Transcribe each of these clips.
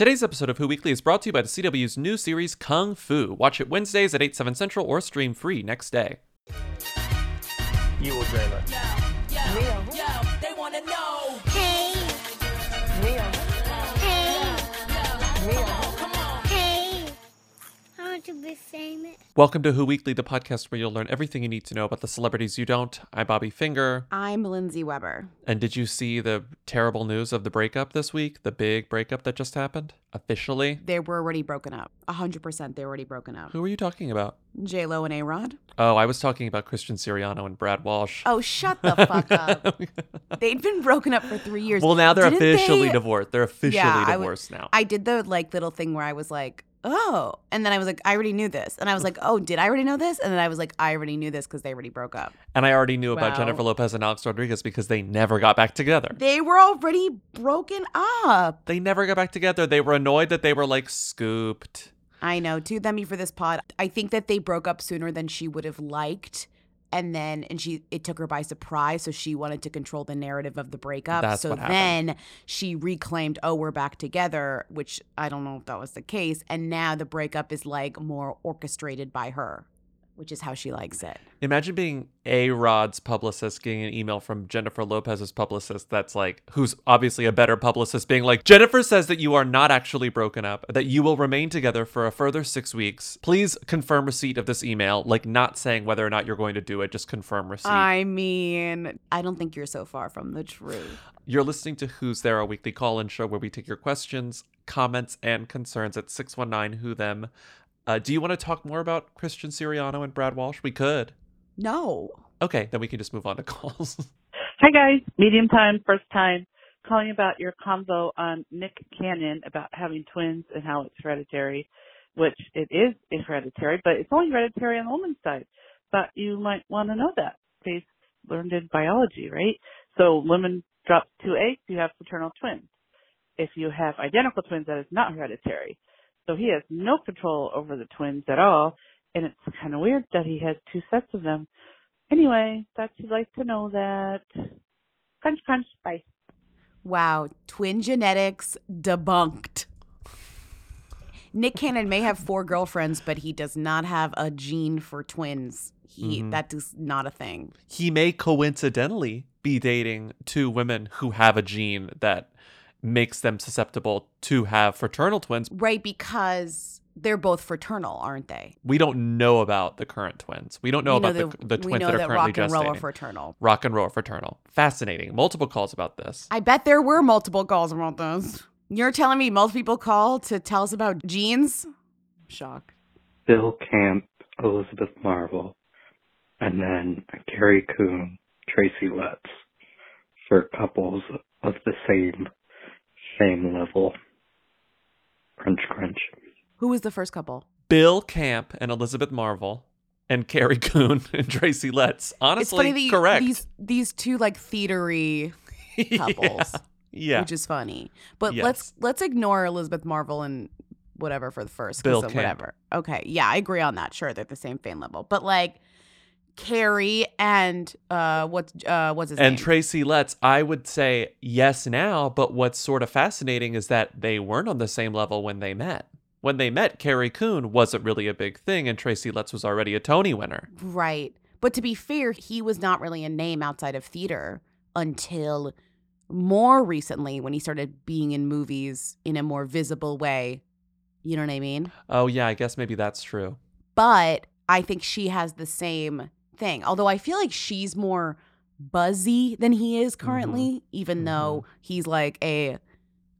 Today's episode of Who Weekly is brought to you by the CW's new series Kung Fu. Watch it Wednesdays at 8, 7 central or stream free next day. You will dream it. they want to be famous. Welcome to Who Weekly, the podcast where you'll learn everything you need to know about the celebrities you don't. I'm Bobby Finger. I'm Lindsay Weber. And did you see the terrible news of the breakup this week? The big breakup that just happened? Officially? They were already broken up. 100% they were already broken up. Who are you talking about? J Lo and A Rod. Oh, I was talking about Christian Siriano and Brad Walsh. Oh, shut the fuck up. They'd been broken up for three years. well, now they're Didn't officially they- divorced. They're officially Yeah, I would- divorced now. I did the like little thing where I was like, oh. And then I was like, I already knew this. And I was like, oh, did I already know this? And then I was like, I already knew this because they already broke up. and I already knew about Wow. Jennifer Lopez and Alex Rodriguez because they never got back together. They were already broken up. They never got back together. They were annoyed that they were like scooped. I know. To them, me for this pod. I think that they broke up sooner than she would have liked. And then, and she, it took her by surprise. So she wanted to control the narrative of the breakup. That's so then she reclaimed, oh, we're back together, which I don't know if that was the case. And now the breakup is like more orchestrated by her, which is how she likes it. Imagine being A Rod's publicist getting an email from Jennifer Lopez's publicist that's like, who's obviously a better publicist, being like, Jennifer says that you are not actually broken up, that you will remain together for a further six weeks. Please confirm receipt of this email, like not saying whether or not you're going to do it, just confirm receipt. I mean, I don't think you're so far from the truth. You're listening to Who's There, a weekly call in show where we take your questions, comments, and concerns at 619 Who Them. Uh, do you want to talk more about Christian Siriano and Brad Walsh? We could. No. Okay, then we can just move on to calls. Hi guys, medium time, first time, calling about your convo on Nick Cannon about having twins and how it's hereditary, which it is is hereditary, but it's only hereditary on the woman's side. But you might want to know that. They learned in biology, right? So women drop two eggs, you have fraternal twins. If you have identical twins, that is not hereditary. So he has no control over the twins at all, and it's kind of weird that he has two sets of them. Anyway, thought you'd like to know that. Crunch, crunch, bye. Wow, twin genetics debunked. Nick Cannon may have four girlfriends, but he does not have a gene for twins. He Mhm. that is not a thing. he may coincidentally be dating two women who have a gene that makes them susceptible to have fraternal twins. Right, because they're both fraternal, aren't they? We don't know about the current twins. We don't know We about the, the we twins know that are that currently rock and roll gestating. are fraternal. rock and roll are fraternal. Fascinating. Multiple calls about this. I bet there were multiple calls about this. You're telling me multiple people call to tell us about genes? Shock. Bill Camp, Elizabeth Marvel, and then Carrie Coon, Tracy Letts for couples of the same same level. Crunch crunch. Who was the first couple? Bill Camp and Elizabeth Marvel and Carrie Coon and Tracy Letts. Honestly, it's funny that you, correct. these these two like theatery couples. yeah. which is funny. But Yes. let's let's ignore Elizabeth Marvel and whatever for the first Bill of Camp. whatever. Okay, yeah, I agree on that. Sure, they're the same fan level, but like Carrie and uh, what's uh, what's his and name? Tracy Letts, I would say yes now, but what's sort of fascinating is that they weren't on the same level when they met. When they met, Carrie Coon wasn't really a big thing, and Tracy Letts was already a Tony winner. right. But to be fair, he was not really a name outside of theater until more recently when he started being in movies in a more visible way. You know what I mean? Oh, yeah, I guess maybe that's true. but I think she has the same thing. Although I feel like she's more buzzy than he is currently, even though he's like a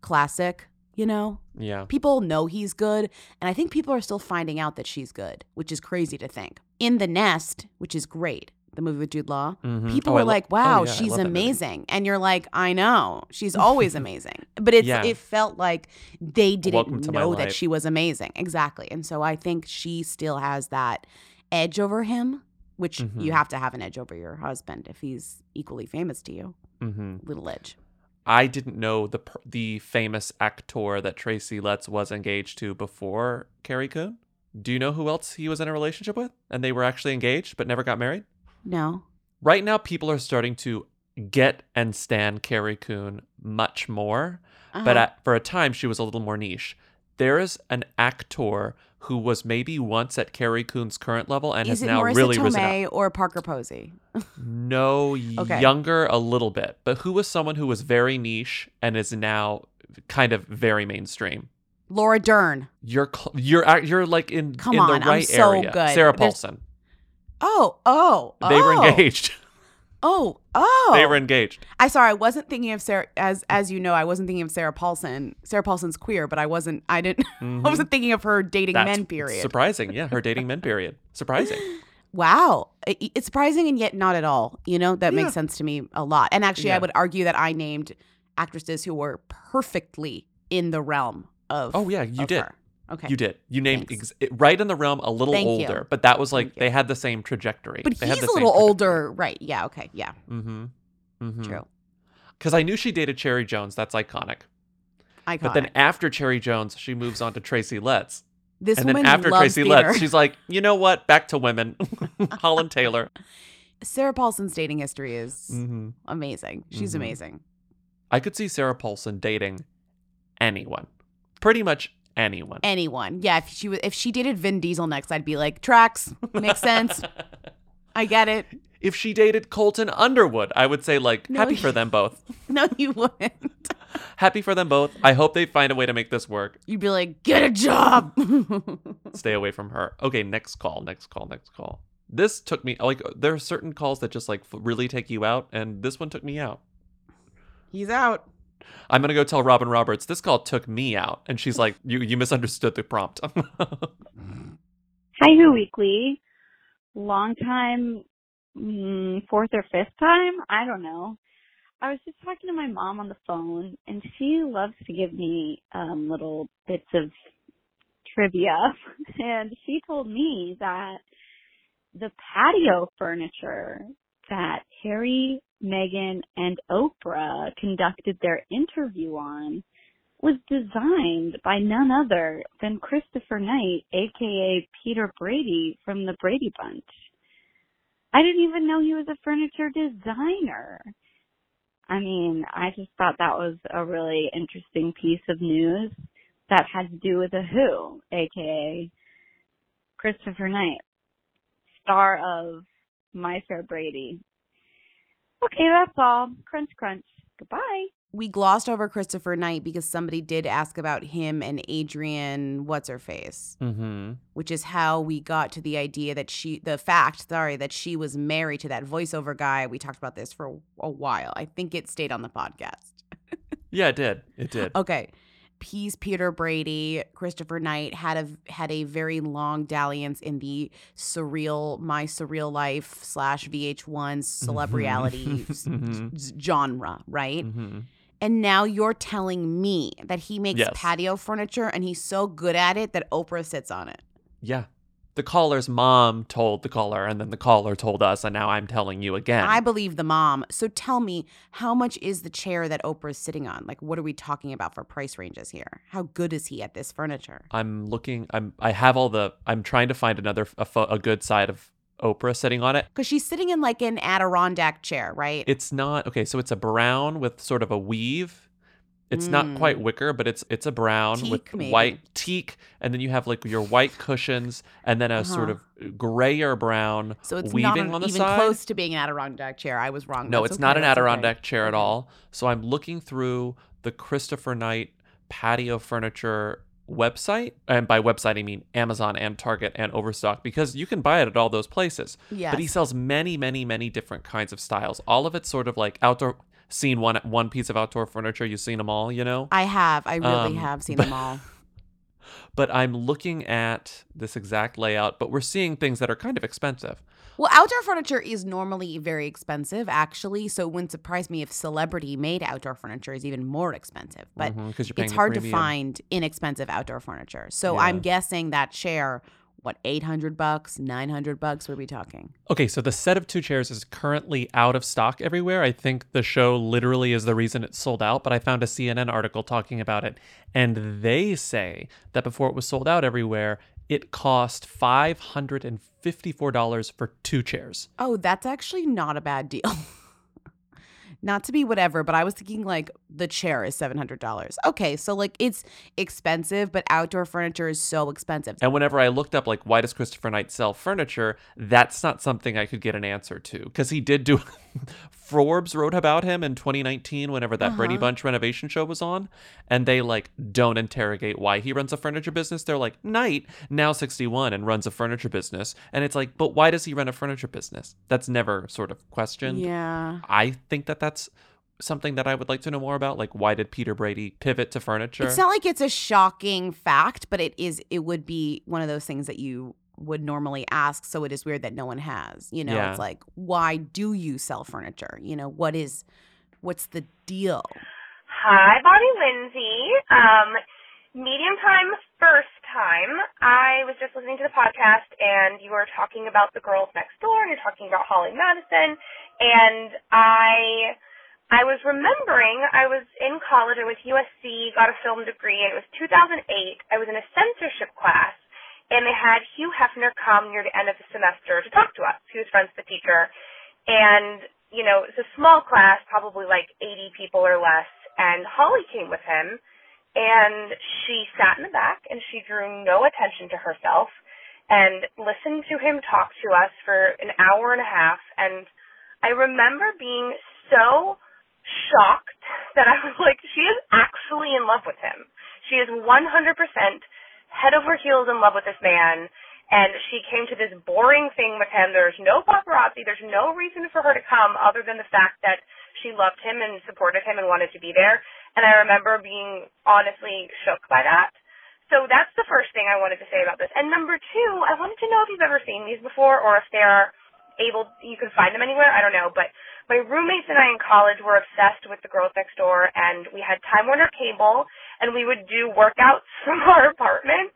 classic, you know? Yeah. People know he's good, and I think people are still finding out that she's good, which is crazy to think. In The Nest, which is great, the movie with Jude Law, Mhm. people Oh, were lo- like, oh, "Wow, yeah, she's love that movie. amazing," and you're like, "I know, she's always amazing." But it's Yeah. it felt like they didn't Welcome to my know that she was amazing, exactly. And so I think she still has that edge over him, which Mhm. you have to have an edge over your husband if he's equally famous to you. hmm Little edge. I didn't know the the famous actor that Tracy Letts was engaged to before Carrie Coon. Do you know who else he was in a relationship with, and they were actually engaged but never got married? No. Right now, people are starting to get and stand Carrie Coon much more, but Uh-huh. at, for a time she was a little more niche. There is an actor who was maybe once at Carrie Coon's current level and is has now Marissa really risen up. Tomei or Parker Posey? No, Okay. younger a little bit, but who was someone who was very niche and is now kind of very mainstream. Laura Dern. You're cl- you're you're like in Come in on, the I'm right so area. good. Sarah There's- Paulson. Oh, oh, They were oh. engaged. Oh, oh. They were engaged. I sorry, I wasn't thinking of Sarah as as you know, I wasn't thinking of Sarah Paulson. Sarah Paulson's queer, but I wasn't I didn't Mhm. I wasn't thinking of her dating That's men period. Surprising, yeah. Her dating men period. Surprising. wow. It- it's surprising and yet not at all. You know, that Yeah. makes sense to me a lot. And actually I would argue that I named actresses who were perfectly in the realm of Oh yeah, you did. her. Okay. You did. You named ex- right in the realm a little Thank you. older, but that was like they had the same trajectory. But they had he's a little older, right? Yeah, okay. Yeah. Mm-hmm. Mm-hmm. True. Because I knew she dated Cherry Jones. That's iconic. Iconic. But then after Cherry Jones, she moves on to Tracy Letts. this and woman then after loves Tracy theater. Letts, she's like, you know what? Back to women. Holland Taylor. Sarah Paulson's dating history is Mm-hmm. amazing. She's Mhm. amazing. I could see Sarah Paulson dating anyone. Pretty much anyone. Anyone. Yeah, if she was if she dated Vin Diesel next, I'd be like, tracks. Makes sense. I get it. if she dated Colton Underwood, I would say like No, happy you- for them both. No, you wouldn't. happy for them both. I hope they find a way to make this work. You'd be like, get a job. Stay away from her. Okay, next call, next call, next call. This took me like there are certain calls that just like really take you out and this one took me out. He's out. I'm gonna go tell Robin Roberts this call took me out, and she's like, "You you misunderstood the prompt." Hi, Who Weekly. Long time, mm, fourth or fifth time? I don't know. I was just talking to my mom on the phone, and she loves to give me um, little bits of trivia. And she told me that the patio furniture that Harry, Meghan, and Oprah conducted their interview on was designed by none other than Christopher Knight, aka Peter Brady from the Brady Bunch. I didn't even know he was a furniture designer. I mean, I just thought that was a really interesting piece of news that had to do with a Who, aka Christopher Knight, star of My Fair Brady. Okay, that's all. Crunch, crunch. Goodbye. We glossed over Christopher Knight because somebody did ask about him and Adrian, what's her face, mm-hmm. which is how we got to the idea that she, the fact, sorry, that she was married to that voiceover guy. We talked about this for a while. I think it stayed on the podcast. Yeah, it did. It did. Okay. Pease Peter Brady, Christopher Knight had a had a very long dalliance in the surreal, my surreal life slash VH1 celebrity Mhm. s- genre, right? Mhm. And now you're telling me that he makes Yes. patio furniture and he's so good at it that Oprah sits on it. Yeah. The caller's mom told the caller, and then the caller told us, and now I'm telling you again. I believe the mom. So tell me, how much is the chair that Oprah is sitting on? Like, what are we talking about for price ranges here? How good is he at this furniture? I'm looking. I'm. I have all the. I'm trying to find another a, a good side of Oprah sitting on it. Because she's sitting in like an Adirondack chair, right? It's not okay. So it's a brown with sort of a weave. It's Mm. not quite wicker, but it's it's a brown with maybe. white teak, and then you have like your white cushions, and then a sort of grayer brown so it's weaving not on the even side. close to being an Adirondack chair. I was wrong. No, That's it's not an that's okay. Adirondack chair at all. So I'm looking through the Christopher Knight patio furniture website, and by website I mean Amazon and Target and Overstock, because you can buy it at all those places. Yes. But he sells many, many, many different kinds of styles. All of it's sort of like outdoor. Seen one one piece of outdoor furniture, you've seen them all, you know. I have. I really Um, have seen them all. But I'm looking at this exact layout, but we're seeing things that are kind of expensive. Well, outdoor furniture is normally very expensive, actually. So it wouldn't surprise me if celebrity made outdoor furniture is even more expensive. But Mhm, you're it's hard to find inexpensive outdoor furniture. So Yeah. I'm guessing that chair, what, 800 bucks, 900 bucks? What are we talking? Okay, so the set of two chairs is currently out of stock everywhere. I think the show literally is the reason it sold out, but I found a CNN article talking about it. And they say that before it was sold out everywhere, it cost $554 for two chairs. Oh, that's actually not a bad deal. not to be whatever, but I was thinking like the chair is seven hundred dollars. Okay, so like it's expensive, but outdoor furniture is so expensive. And whenever I looked up, like, why does Christopher Knight sell furniture? That's not something I could get an answer to because he did do. Forbes wrote about him in 2019 whenever that Brady Uh-huh. Bunch renovation show was on, and they like don't interrogate why he runs a furniture business. They're like, Knight, now 61 and runs a furniture business. And it's like, but why does he run a furniture business? That's never sort of questioned. Yeah. I think that that's something that I would like to know more about. Like, why did Peter Brady pivot to furniture? It's not like it's a shocking fact, but it is it would be one of those things that you would normally ask, so it is weird that no one has. You know, Yeah. it's like, why do you sell furniture? You know, what is what's the deal? Hi, Bonnie Lindsay. Um, medium time, first time. I was just listening to the podcast, and you were talking about the girls next door, and you're talking about Holly Madison, and I. I was remembering I was in college. I went to USC, got a film degree, and it was 2008. I was in a censorship class, and they had Hugh Hefner come near the end of the semester to talk to us. He was friends with the teacher, and you know it's a small class, probably like 80 people or less. And Holly came with him, and she sat in the back, and she drew no attention to herself, and listened to him talk to us for an hour and a half. And I remember being so shocked that I was like, she is actually in love with him. She is 100% head over heels in love with this man. And she came to this boring thing with him. There's no paparazzi. There's no reason for her to come other than the fact that she loved him and supported him and wanted to be there. And I remember being honestly shook by that. So that's the first thing I wanted to say about this. And number two, I wanted to know if you've ever seen these before or if they're able, you can find them anywhere. I don't know. But my roommates and I in college were obsessed with the girls next door and we had Time Warner cable and we would do workouts from our apartment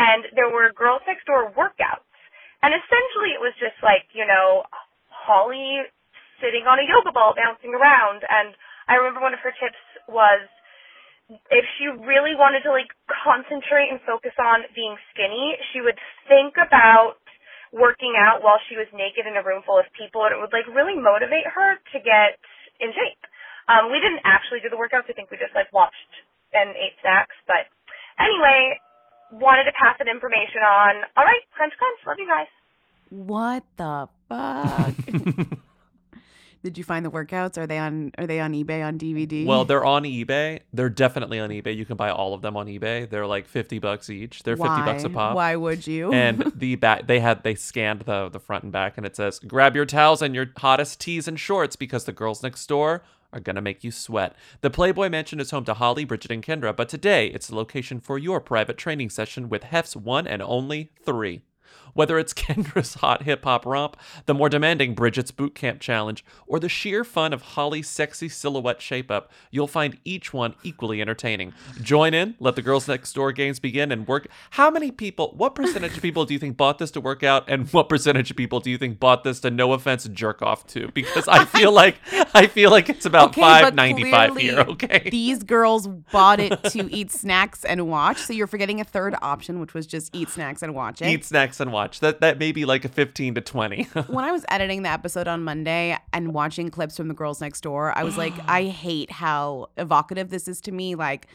and there were girls next door workouts. And essentially it was just like, you know, Holly sitting on a yoga ball bouncing around and I remember one of her tips was if she really wanted to like concentrate and focus on being skinny, she would think about working out while she was naked in a room full of people and it would like really motivate her to get in shape. Um, we didn't actually do the workouts. I think we just like watched and ate snacks. But anyway, wanted to pass that information on. All right, crunch crunch. Love you guys. What the fuck? Did you find the workouts? Are they on are they on eBay on DVD? Well, they're on eBay. They're definitely on eBay. You can buy all of them on eBay. They're like 50 bucks each. They're 50 bucks a pop. Why would you? and the back they had they scanned the the front and back and it says grab your towels and your hottest tees and shorts because the girls next door are gonna make you sweat. The Playboy Mansion is home to Holly, Bridget, and Kendra, but today it's the location for your private training session with Hef's one and only three. Whether it's Kendra's hot hip hop romp, the more demanding Bridget's boot camp challenge, or the sheer fun of Holly's sexy silhouette shape up, you'll find each one equally entertaining. Join in, let the girls next door games begin, and work. How many people, what percentage of people do you think bought this to work out, and what percentage of people do you think bought this to, no offense, jerk off to? Because I feel like I feel like it's about Okay, five ninety five here. Okay. These girls bought it to eat snacks and watch. So you're forgetting a third option, which was just eat snacks and watch it. Eat snacks and watch. That that may be like a fifteen to twenty. when I was editing the episode on Monday and watching clips from the girls next door, I was like, I hate how evocative this is to me. Like,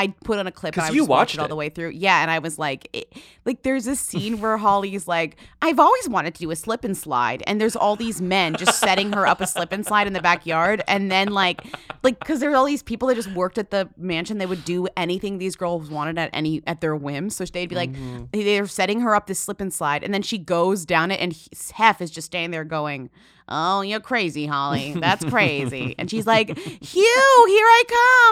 I put on a clip and 'Cause I you watched it all the way through. Yeah, and I was like, it, like there's a scene where Holly's like, I've always wanted to do a slip and slide, and there's all these men just setting her up a slip and slide in the backyard, and then like, like because there's all these people that just worked at the mansion, they would do anything these girls wanted at any at their whim. So they'd be like, Mm-hmm. they're setting her up this slip and slide, and then she goes down it, and he- Hef is just standing there going. Oh, you're crazy, Holly. That's crazy. and she's like, Hugh, here I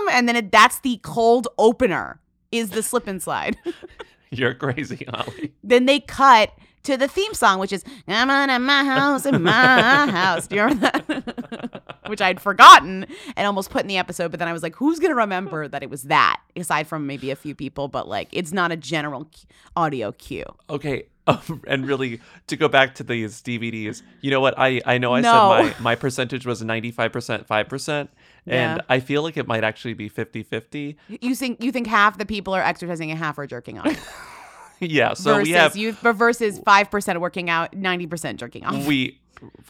come. And then it, that's the cold opener is the slip and slide. You're crazy, Holly. then they cut to the theme song, which is I'm on at my house in my house. Do you remember that? which I'd forgotten and almost put in the episode, but then I was like, who's gonna remember that it was that? Aside from maybe a few people, but like it's not a general audio cue. Okay. Um, and really, to go back to these DVDs, you know what? I, I know I No. said my, my percentage was 95%, 5%. And Yeah. I feel like it might actually be 50 50. You think you think half the people are exercising and half are jerking off. Yeah. So versus we have. you versus five percent working out, ninety percent jerking off. we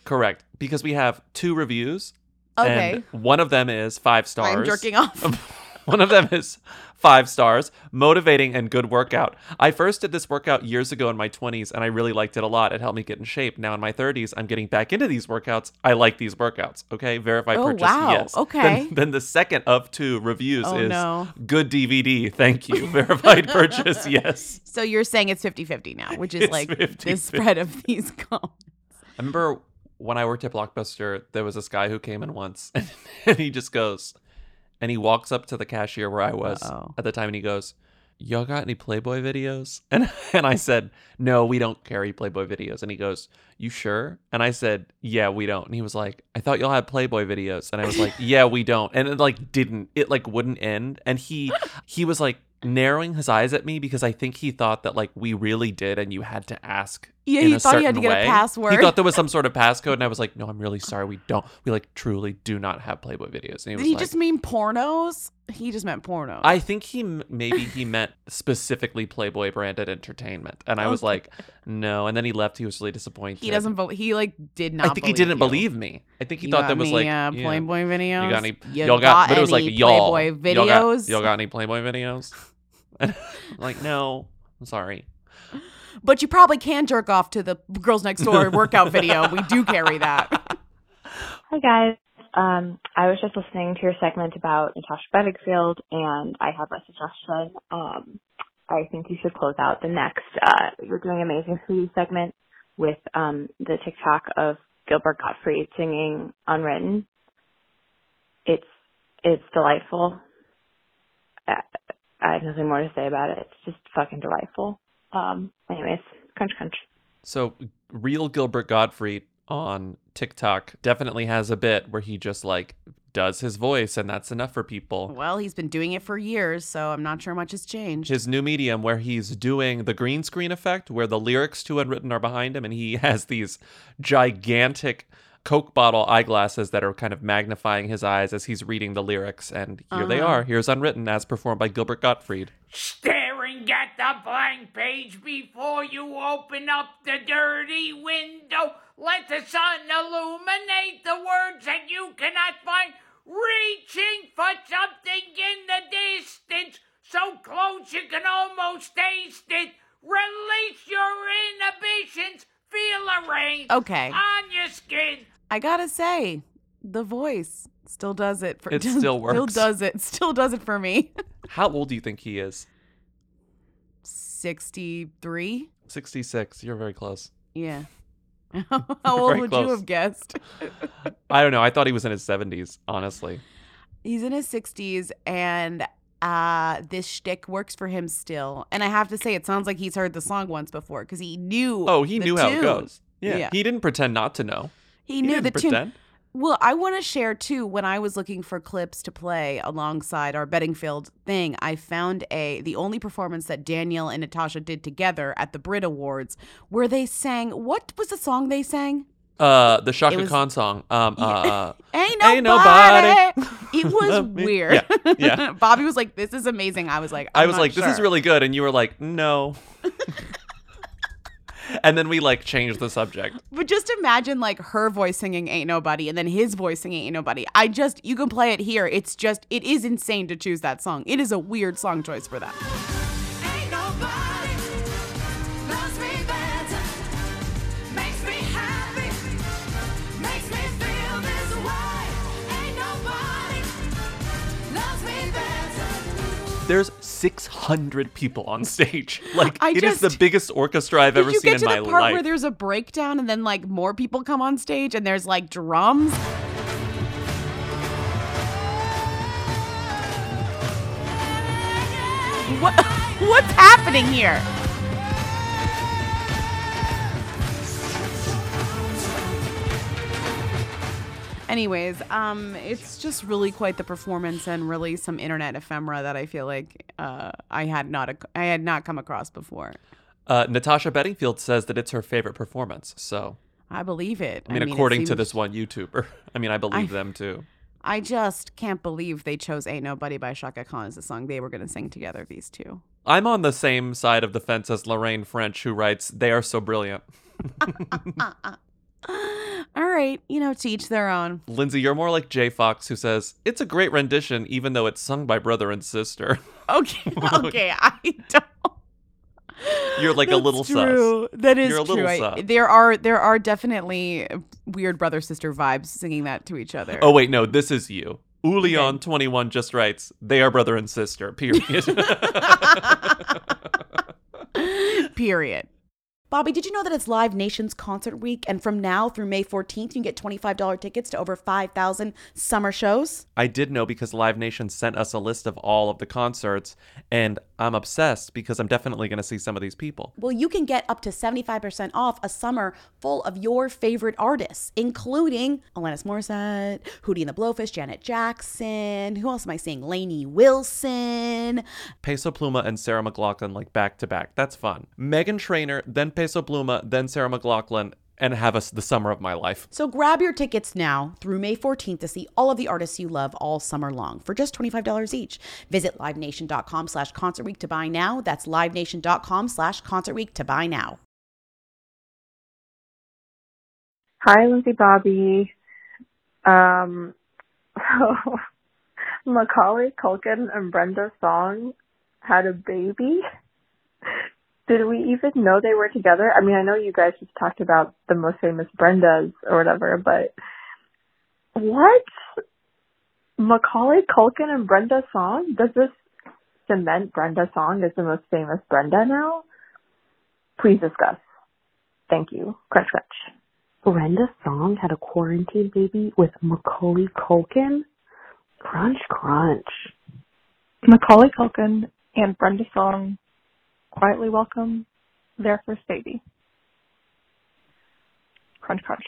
correct because we have two reviews Okay. And one of them is five stars. I'm jerking off. One of them is five stars, motivating and good workout. I first did this workout years ago in my 20s and I really liked it a lot. It helped me get in shape. Now in my 30s, I'm getting back into these workouts. I like these workouts. Okay. Verified Oh, purchase. wow. Yes. Okay. Then, then the second of two reviews Oh, is no. good DVD. Thank you. Verified purchase. Yes. So you're saying it's 50-50 now, which is It's like the 50-50. spread of these comments. I remember when I worked at Blockbuster, there was this guy who came in once and, and he just goes, and he walks up to the cashier where I was Uh-oh. at the time and he goes, Y'all got any Playboy videos? And and I said, No, we don't carry Playboy videos. And he goes, You sure? And I said, Yeah, we don't. And he was like, I thought y'all had Playboy videos. And I was like, Yeah, we don't. And it like didn't. It like wouldn't end. And he he was like narrowing his eyes at me because I think he thought that like we really did and you had to ask. Yeah, he thought he had to get a password. He thought there was some sort of passcode, and I was like, "No, I'm really sorry. We don't. We like truly do not have Playboy videos." And he Did he like, just mean pornos? He just meant pornos. I think he maybe he meant specifically Playboy branded entertainment, and I was like, "No." And then he left. He was really disappointed. he doesn't. Bel- he like did not. I think he didn't you. believe me. I think he You thought that was like uh, yeah. Playboy videos. You got any? You all got, got but it was like y'all. Playboy Y'all got, videos? y'all got any Playboy videos? Like, no, I'm sorry. But you probably can jerk off to the girls next door workout video. We do carry that. Hi guys. Um, I was just listening to your segment about Natasha Bedingfield, and I have a suggestion. Um, I think you should close out the next. Uh, you're doing amazing foodie segment with um, the TikTok of Gilbert Gottfried singing "Unwritten." It's it's delightful. I, I have nothing more to say about it. It's just fucking delightful. Um, anyways, crunch crunch. So, real Gilbert Gottfried on TikTok definitely has a bit where he just like does his voice, and that's enough for people. Well, he's been doing it for years, so I'm not sure much has changed. His new medium, where he's doing the green screen effect, where the lyrics to Unwritten are behind him, and he has these gigantic Coke bottle eyeglasses that are kind of magnifying his eyes as he's reading the lyrics. And here they Uh-huh. are. Here's Unwritten as performed by Gilbert Gottfried. Staring at the blank page before you open up the dirty window. Let the sun illuminate the words that you cannot find. Reaching for something in the distance, so close you can almost taste it. Release your inhibitions. Feel a rain Okay. on your skin. I gotta say, the voice still does it for. It still works. Still does it. Still does it for me. How old do you think he is? Sixty-three. 66. You're very close. Yeah. How old would close. you have guessed? I don't know. I thought he was in his 70s, honestly. He's in his 60s and uh this shtick works for him still. And I have to say it sounds like he's heard the song once before because he knew Oh, he knew how it goes. Yeah. Yeah. He didn't pretend not to know. He knew the didn't tune. Well, I want to share too. When I was looking for clips to play alongside our Bedingfield thing, I found a the only performance that Daniel and Natasha did together at the Brit Awards, where they sang. What was the song they sang? Uh, the Chaka was- Khan song. Um, uh, uh, Ain't nobody. Ain't nobody. It was weird. Yeah, yeah. Bobby was like, "This is amazing." I was like, I was like, this is really good. And you were like, no. and then we like change the subject. But just imagine like her voice singing "Ain't Nobody" and then his voice singing "Ain't Nobody." I just you can play it here. It's just it is insane to choose that song. It is a weird song choice for that. There's 600 people on stage. Like, I it is the biggest orchestra I've ever seen in Did ever you get to the part life. where there's a breakdown and then like more people come on stage and there's like drums? What what's happening here? Anyways, um, it's just really quite the performance and really some internet ephemera that I feel like uh, I had not I had not come across before. Uh, Natasha Bedingfield says that it's her favorite performance. So, I believe it. I mean, it according to this one YouTuber, I mean, I believe I- them too. I just can't believe they chose "Ain't Nobody" by Chaka Khan as the song they were going to sing together. These two. I'm on the same side of the fence as Lorraine French, who writes, They are so brilliant. All right, you know, to each their own. Lindsay, you're more like Jay Fox, who says it's a great rendition, even though it's sung by brother and sister. Okay, okay, I don't. You're like a little true. sus. That is You're a true. little I- sus. there are there are definitely weird brother sister vibes singing that to each other. Oh wait, no, this is you. Ulion twenty one just writes, they are brother and sister. Period. Period. Bobby, did you know that it's Live Nation's concert week? And from now through May 14th, you can get $25 tickets to over 5,000 summer shows? I did know because Live Nation sent us a list of all of the concerts, and I'm obsessed because I'm definitely going to see some of these people. Well, you can get up to 75% off a summer full of your favorite artists, including Alanis Morissette, Hootie and the Blowfish, Janet Jackson. Who else am I seeing? Lainey Wilson. Peso Pluma and Sarah McLachlan like back to back. That's fun. Meghan Trainor, then Peso Pluma, then Sarah McLachlan, and have us the summer of my life. So grab your tickets now through May 14th to see all of the artists you love all summer long for just $25 each. Visit livenation.com slash concert week to buy now. That's livenation.com slash concert week to buy now. Hi, Lindsay Bobby. Um, so Macaulay Culkin and Brenda Song had a baby. Did we even know they were together? I mean, I know you guys just talked about the most famous Brendas or whatever, but what? Macaulay Culkin and Brenda Song? Does this cement Brenda Song as the most famous Brenda now? Please discuss. Thank you. Crunch, crunch. Brenda Song had a quarantine baby with Macaulay Culkin. Crunch, crunch. Macaulay Culkin and Brenda Song quietly welcome their first baby. Crunch, crunch.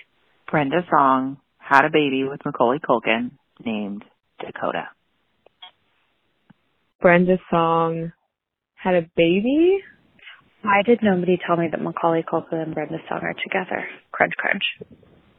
Brenda Song had a baby with Macaulay Culkin named Dakota. Brenda Song had a baby? Why did nobody tell me that Macaulay Culkin and Brenda Song are together? Crunch, crunch.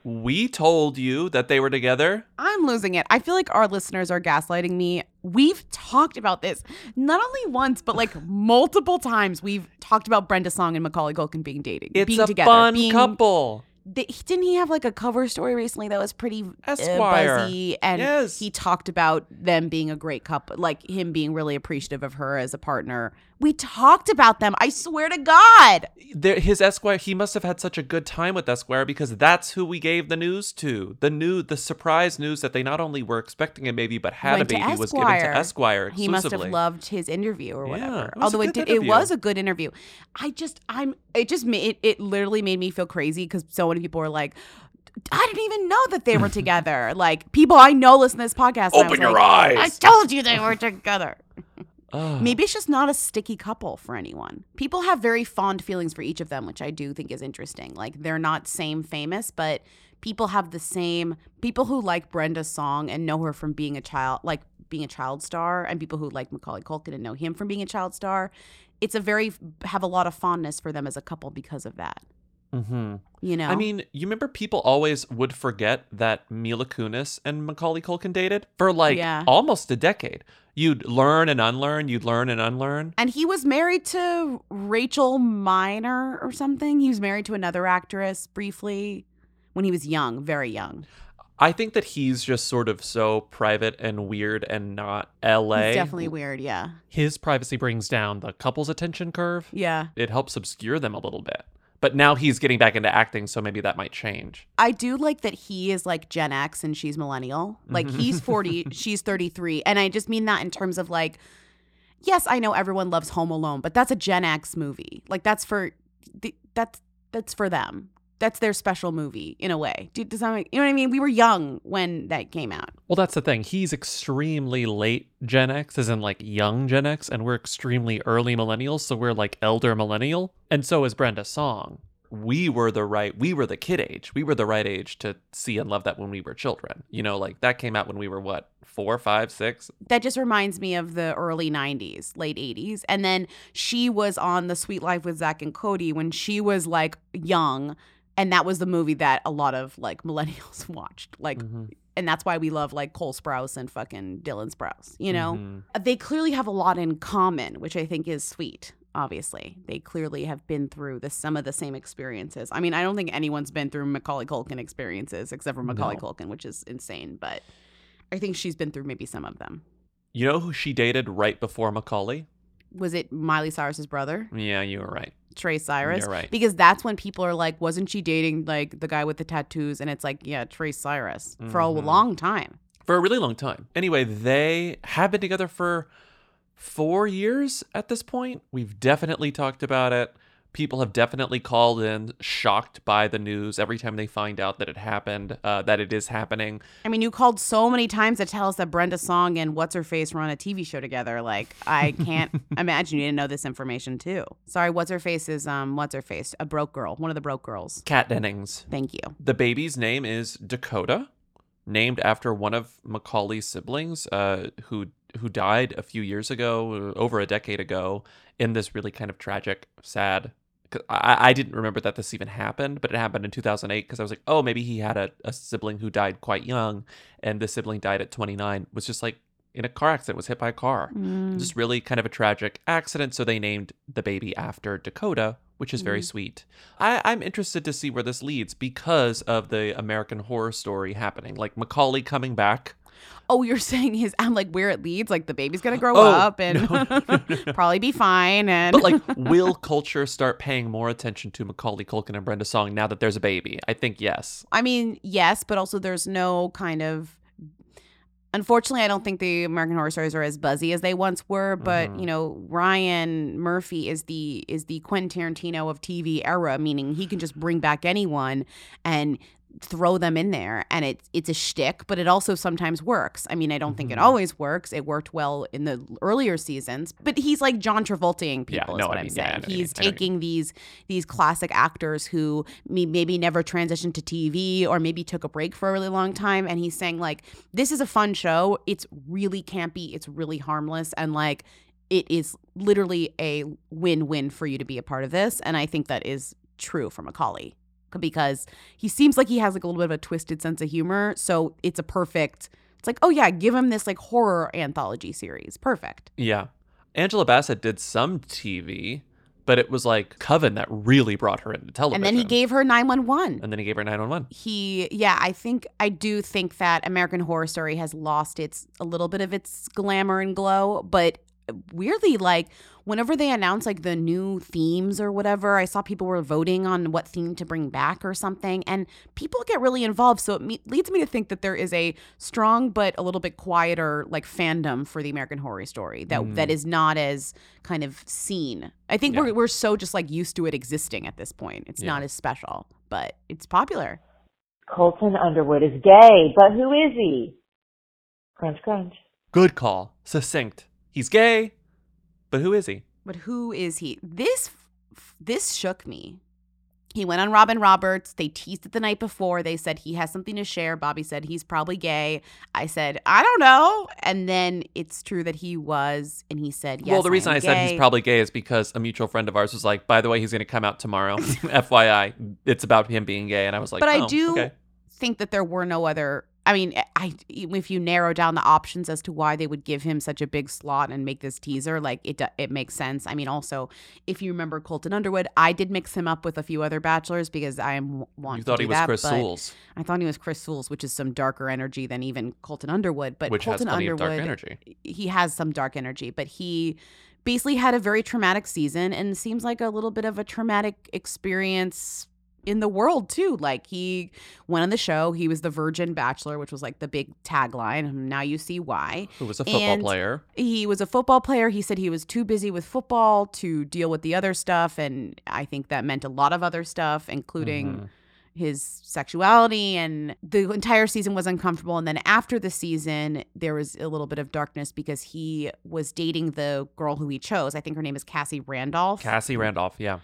We told you that they were together. I'm losing it. I feel like our listeners are gaslighting me. We've talked about this not only once, but like multiple times. We've talked about Brenda Song and Macaulay Culkin being dating, It's being a together, fun being- couple. They, didn't he have like a cover story recently that was pretty uh, buzzy? And Yes. he talked about them being a great couple, like him being really appreciative of her as a partner. We talked about them. I swear to God. There, his Esquire, he must have had such a good time with Esquire because that's who we gave the news to. The new, the surprise news that they not only were expecting a baby but had Went a baby was given to Esquire exclusively. He must have loved his interview or Yeah, whatever. it Although it did, it was a good interview. I just, I'm, it just made it, it literally made me feel crazy because so many people were like, I didn't even know that they were together. like people I know listen to this podcast. Open your like, eyes. I told you they were together. Ugh. Maybe it's just not a sticky couple for anyone. People have very fond feelings for each of them, which I do think is interesting. Like they're not same famous, but people have the same people who like Brenda Song and know her from being a child, like being a child star, and people who like Macaulay Culkin and know him from being a child star. It's a very have a lot of fondness for them as a couple because of that. Mm-hmm. You know, I mean, you remember people always would forget that Mila Kunis and Macaulay Culkin dated for like Yeah. almost a decade. You'd learn and unlearn. You'd learn and unlearn. And he was married to Rachel Miner or something. He was married to another actress briefly when he was young, very young. I think that he's just sort of so private and weird and not LA. He's definitely weird, yeah. His privacy brings down the couple's attention curve. Yeah. It helps obscure them a little bit. But now he's getting back into acting, so maybe that might change. I do like that he is like Gen X and she's millennial. Like Mhm. he's 40, she's 33. And I just mean that in terms of like, yes, I know everyone loves Home Alone, but that's a Gen X movie. Like that's for, the- that's, that's for them. That's their special movie in a way. Do, does that make, you know what I mean? We were young when that came out. Well, that's the thing. He's extremely late Gen X, as in like young Gen X, and we're extremely early millennials, so we're like elder millennial. And so is Brenda Song. We were the right, we were the kid age. We were the right age to see and love that when we were children. You know, like that came out when we were what, four, five, six? that just reminds me of the early 90s, late 80s. And then she was on The Sweet Life with Zack and Cody when she was like young. And that was the movie that a lot of like millennials watched. Like, and that's why we love like Cole Sprouse and fucking Dylan Sprouse, you know? Mhm. They clearly have a lot in common, which I think is sweet. obviously. They clearly have been through the, some of the same experiences. I mean, I don't think anyone's been through Macaulay Culkin experiences except for Macaulay No. Culkin, which is insane, but I think she's been through maybe some of them. You know who she dated right before Macaulay? Was it Miley Cyrus's brother? Yeah, you were right. Trace Cyrus. You're right. Because that's when people are like, wasn't she dating like the guy with the tattoos? And it's like, yeah, Trace Cyrus for a Mhm. long time. For a really long time. Anyway, they have been together for four years at this point. We've definitely talked about it. People have definitely called in shocked by the news every time they find out that it happened, uh, that it is happening. I mean, you called so many times to tell us that Brenda Song and What's Her Face were on a TV show together. Like, I can't imagine you didn't know this information too. Sorry, What's Her Face is um, What's Her Face, a broke girl, one of the broke girls. Kat Dennings. Thank you. The baby's name is Dakota, named after one of Macaulay's siblings, uh, who who died a few years ago, over a decade ago, in this really kind of tragic, sad. I, I didn't remember that this even happened, but it happened in 2008 because I was like, oh, maybe he had a, a sibling who died quite young, and the sibling died at 29. Was just like in a car accident, was hit by a car. Mm. Just really kind of a tragic accident. So they named the baby after Dakota, which is very Mm. sweet. I, I'm interested to see where this leads because of the American Horror Story happening. Like Macaulay coming back. Oh, you're saying his, I'm like, where it leads? Like, the baby's going to grow Oh, up and probably be fine. And But like, will culture start paying more attention to Macaulay Culkin and Brenda Song now that there's a baby? I think yes. I mean, yes, but also there's no kind of. Unfortunately, I don't think the American Horror Stories are as buzzy as they once were. But Mhm. you know, Ryan Murphy is the is the Quentin Tarantino of TV era, meaning he can just bring back anyone and throw them in there, and it's it's a shtick, but it also sometimes works. I mean, I don't think it Mhm. always works. It worked well in the earlier seasons, but he's like John Travoltaing Yeah, people. know is what I I'm mean. Yeah, saying. you he's mean. I taking these these classic actors who maybe never transitioned to TV or maybe took a break for a really long time and he's saying like this is a fun show it's really campy it's really harmless and like it is literally a win-win for you to be a part of this and I think that is true for Macaulay because he seems like he has like a little bit of a twisted sense of humor so it's a perfect it's like oh yeah give him this like horror anthology series perfect Yeah. Angela Bassett did some TV, but it was like Coven that really brought her into television. and then he gave her 911 And then he gave her 911. he yeah i think i do think that american horror story has lost its a little bit of its glamour and glow but weirdly like whenever they announce like the new themes or whatever i saw people were voting on what theme to bring back or something and people get really involved so it me- leads me to think that there is a strong but a little bit quieter like fandom for the american horror story that that Mm. is not as kind of seen i think Yeah. we're, we're so just like used to it existing at this point it's Yeah. not as special but it's popular Colton Underwood is gay, but who is he? Crunch, crunch. Good call. Succinct. He's gay, but who is he? But who is he? This this shook me. He went on Robin Roberts. They teased it the night before. They said he has something to share. Bobby said he's probably gay. I said, I don't know. And then it's true that he was. And he said, yes. well, the reason I, I, am said he's probably gay is because a mutual friend of ours was like, by the way, he's going to come out tomorrow. FYI, it's about him being gay. And I was like, but I oh, do okay. think that there were no other. I mean, eh, I if you narrow down the options as to why they would give him such a big slot and make this teaser, like it it makes sense. I mean, also if you remember Colton Underwood, I did mix him up with a few other bachelors because I am want You to thought do he was that, Chris Soules. I thought he was Chris Soules, which is some darker energy than even Colton Underwood. But Which has Colton Underwood, dark energy. he has some dark energy, but he basically had a very traumatic season and seems like a little bit of a traumatic experience in the world too. Like he went on the show, he was the virgin bachelor, which was like the big tagline. Now you see why. Who was a football And player. He was a football player. He said he was too busy with football to deal with the other stuff. And I think that meant a lot of other stuff, including Mhm. his sexuality. And the entire season was uncomfortable. And then after the season, there was a little bit of darkness because he was dating the girl who he chose. I think her name is Cassie Randolph. Cassie Randolph, yeah.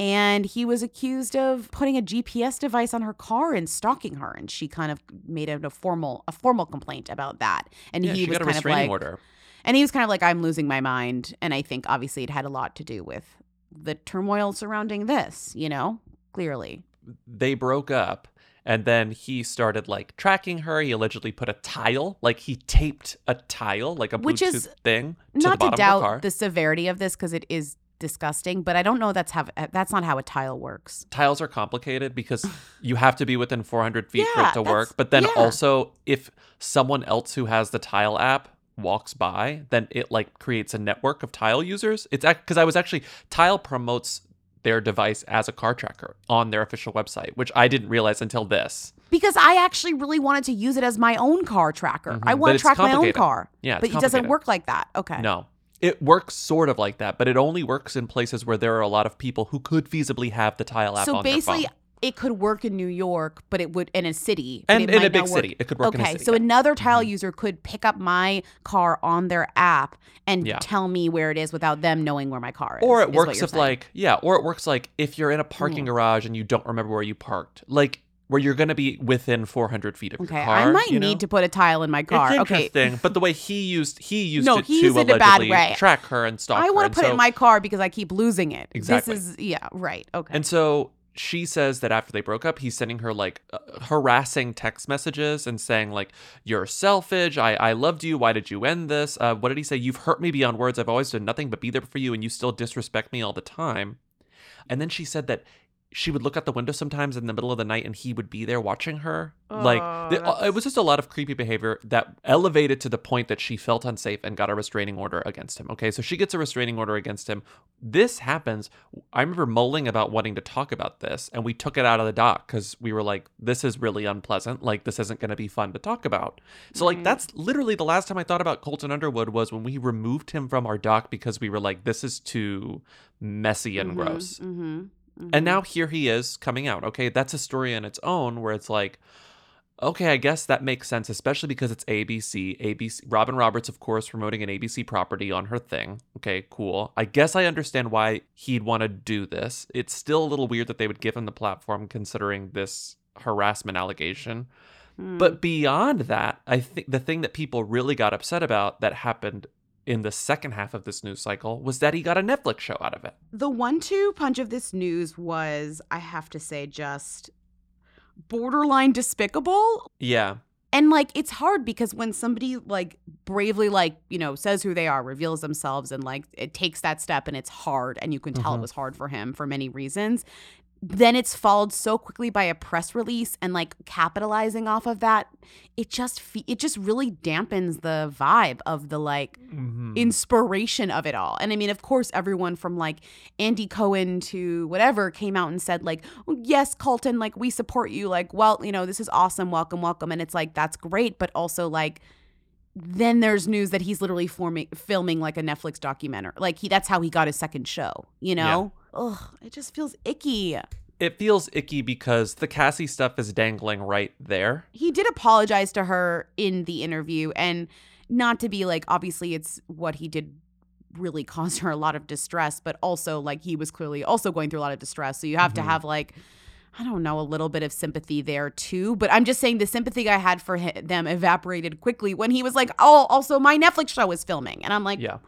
And he was accused of putting a GPS device on her car and stalking her. And she kind of made it a formal a formal complaint about that. And Yeah, he was kind of like, order. and he was kind of like, I'm losing my mind. And I think obviously it had a lot to do with the turmoil surrounding this, you know, clearly. They broke up. And then he started like tracking her. He allegedly put a tile, like he taped a tile, like a Which Bluetooth is thing, to the Not to bottom of her car. doubt the severity of this because it is disgusting, but I don't know that's how that's not how a tile works. tiles are complicated because you have to be within 400 feet for it to work. But then yeah. also, if someone else who has the tile app walks by, then it like creates a network of tile users. It's because I was actually tile promotes their device as a car tracker on their official website, which I didn't realize until this. Because I actually really wanted to use it as my own car tracker. Mhm, I want to track my own car. Yeah, but it doesn't work like that. Okay. No. It works sort of like that, but it only works in places where there are a lot of people who could feasibly have the tile app So on their basically, it could work in New York, but it would in a city, And it in a big city. It could work in okay, a city, Okay, so yeah. Mm-hmm. another tile user could pick up my car on their app and Yeah. tell me where it is without them knowing where my car is. Or is it works you're if saying. like yeah, or it works like if you're in a parking Mm. garage and you don't remember where you parked, like where you're going to be within 400 feet of Okay, your car. I might you know? need to put a tile in my car. It's okay. but the way he used he used No, it he to used it in a bad way. track her and stalk I want to put it in my car because I keep losing it. Exactly. This is yeah, right. Okay. And so she says that after they broke up, he's sending her like uh, harassing text messages and saying like, "You're selfish. I I loved you. Why did you end this? Uh, what did he say? You've hurt me beyond words. I've always done nothing but be there for you, and you still disrespect me all the time." And then she said that she would look out the window sometimes in the middle of the night and he would be there watching her. like Oh, the- uh, it was just a lot of creepy behavior that elevated to the point that she felt unsafe and got a restraining order against him. Okay, so she gets a restraining order against him. This happens. I remember mulling about wanting to talk about this, and we took it out of the doc because we were like, "This is really unpleasant. Like, this isn't going to be fun to talk about." So, like, that's literally the last time I thought about Colton Underwood was when we removed him from our doc because we were like, "This is too messy and Mhm, gross." Mhm, And now here he is coming out. Okay, that's a story in its own where it's like, okay, I guess that makes sense, especially because it's ABC. ABC Robin Roberts, of course, promoting an ABC property on her thing. Okay, cool. I guess I understand why he'd want to do this. It's still a little weird that they would give him the platform considering this harassment allegation. Hmm. But beyond that, I think the thing that people really got upset about that happened in the second half of this news cycle was that he got a Netflix show out of it. The one two punch of this news was, I have to say, just borderline despicable. Yeah. And like it's hard because when somebody like bravely like, you know, says who they are, reveals themselves and like it takes that step and it's hard and you can tell Mhm. it was hard for him for many reasons. Then it's followed so quickly by a press release and like capitalizing off of that. It just fe- it just really dampens the vibe of the like Mm-hmm. inspiration of it all. And I mean, of course, everyone from like Andy Cohen to whatever came out and said, like, oh, yes, Colton, like, we support you. Like, well, you know, this is awesome. Welcome, welcome. And it's like, that's great. But also, like, then there's news that he's literally forming, filming like a Netflix documentary. Like, he that's how he got his second show, you know? Ugh, it just feels icky. It feels icky because the Cassie stuff is dangling right there. he did apologize to her in the interview and not to be like obviously it's what he did really caused her a lot of distress but also like he was clearly also going through a lot of distress so you have to Mhm. have like I don't know, a little bit of sympathy there too. But I'm just saying the sympathy I had for them evaporated quickly when he was like, oh, also my Netflix show is filming. And I'm like, Yeah.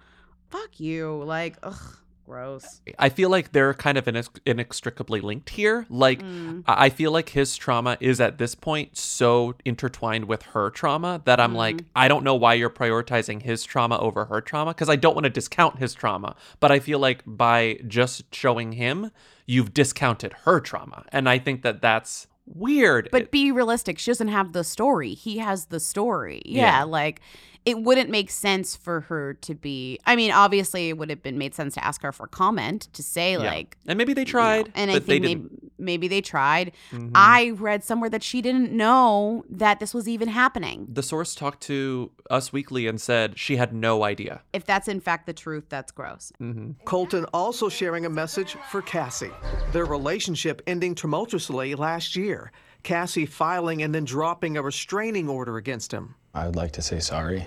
fuck you. Like, ugh, gross. I feel like they're kind of inex- inextricably linked here. Like, Mm. I feel like his trauma is at this point so intertwined with her trauma that I'm like, Mm. I don't know why you're prioritizing his trauma over her trauma because I don't want to discount his trauma. But I feel like by just showing him, you've discounted her trauma. And I think that that's weird. But be realistic. She doesn't have the story. He has the story. Yeah, Yeah. like it wouldn't make sense for her to be. I mean, obviously, it would have been made sense to ask her for comment to say Yeah. like, and maybe they you know, tried, and I but they think maybe, didn't. maybe they tried. Mhm. I read somewhere that she didn't know that this was even happening. The source talked to Us Weekly and said she had no idea. If that's in fact the truth, that's gross. Mm-hmm. Colton also sharing a message for Cassie. Their relationship ending tumultuously last year. Cassie filing and then dropping a restraining order against him. I would like to say sorry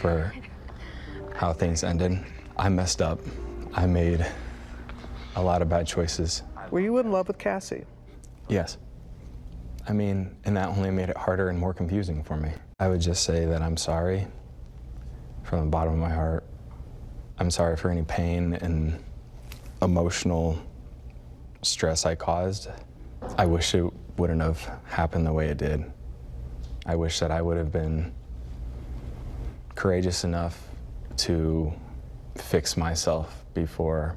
for how things ended. I messed up. I made a lot of bad choices. Were you in love with Cassie? Yes. I mean, and that only made it harder and more confusing for me. I would just say that I'm sorry from the bottom of my heart. I'm sorry for any pain and emotional stress I caused. I wish it wouldn't have happened the way it did. I wish that I would have been courageous enough to fix myself before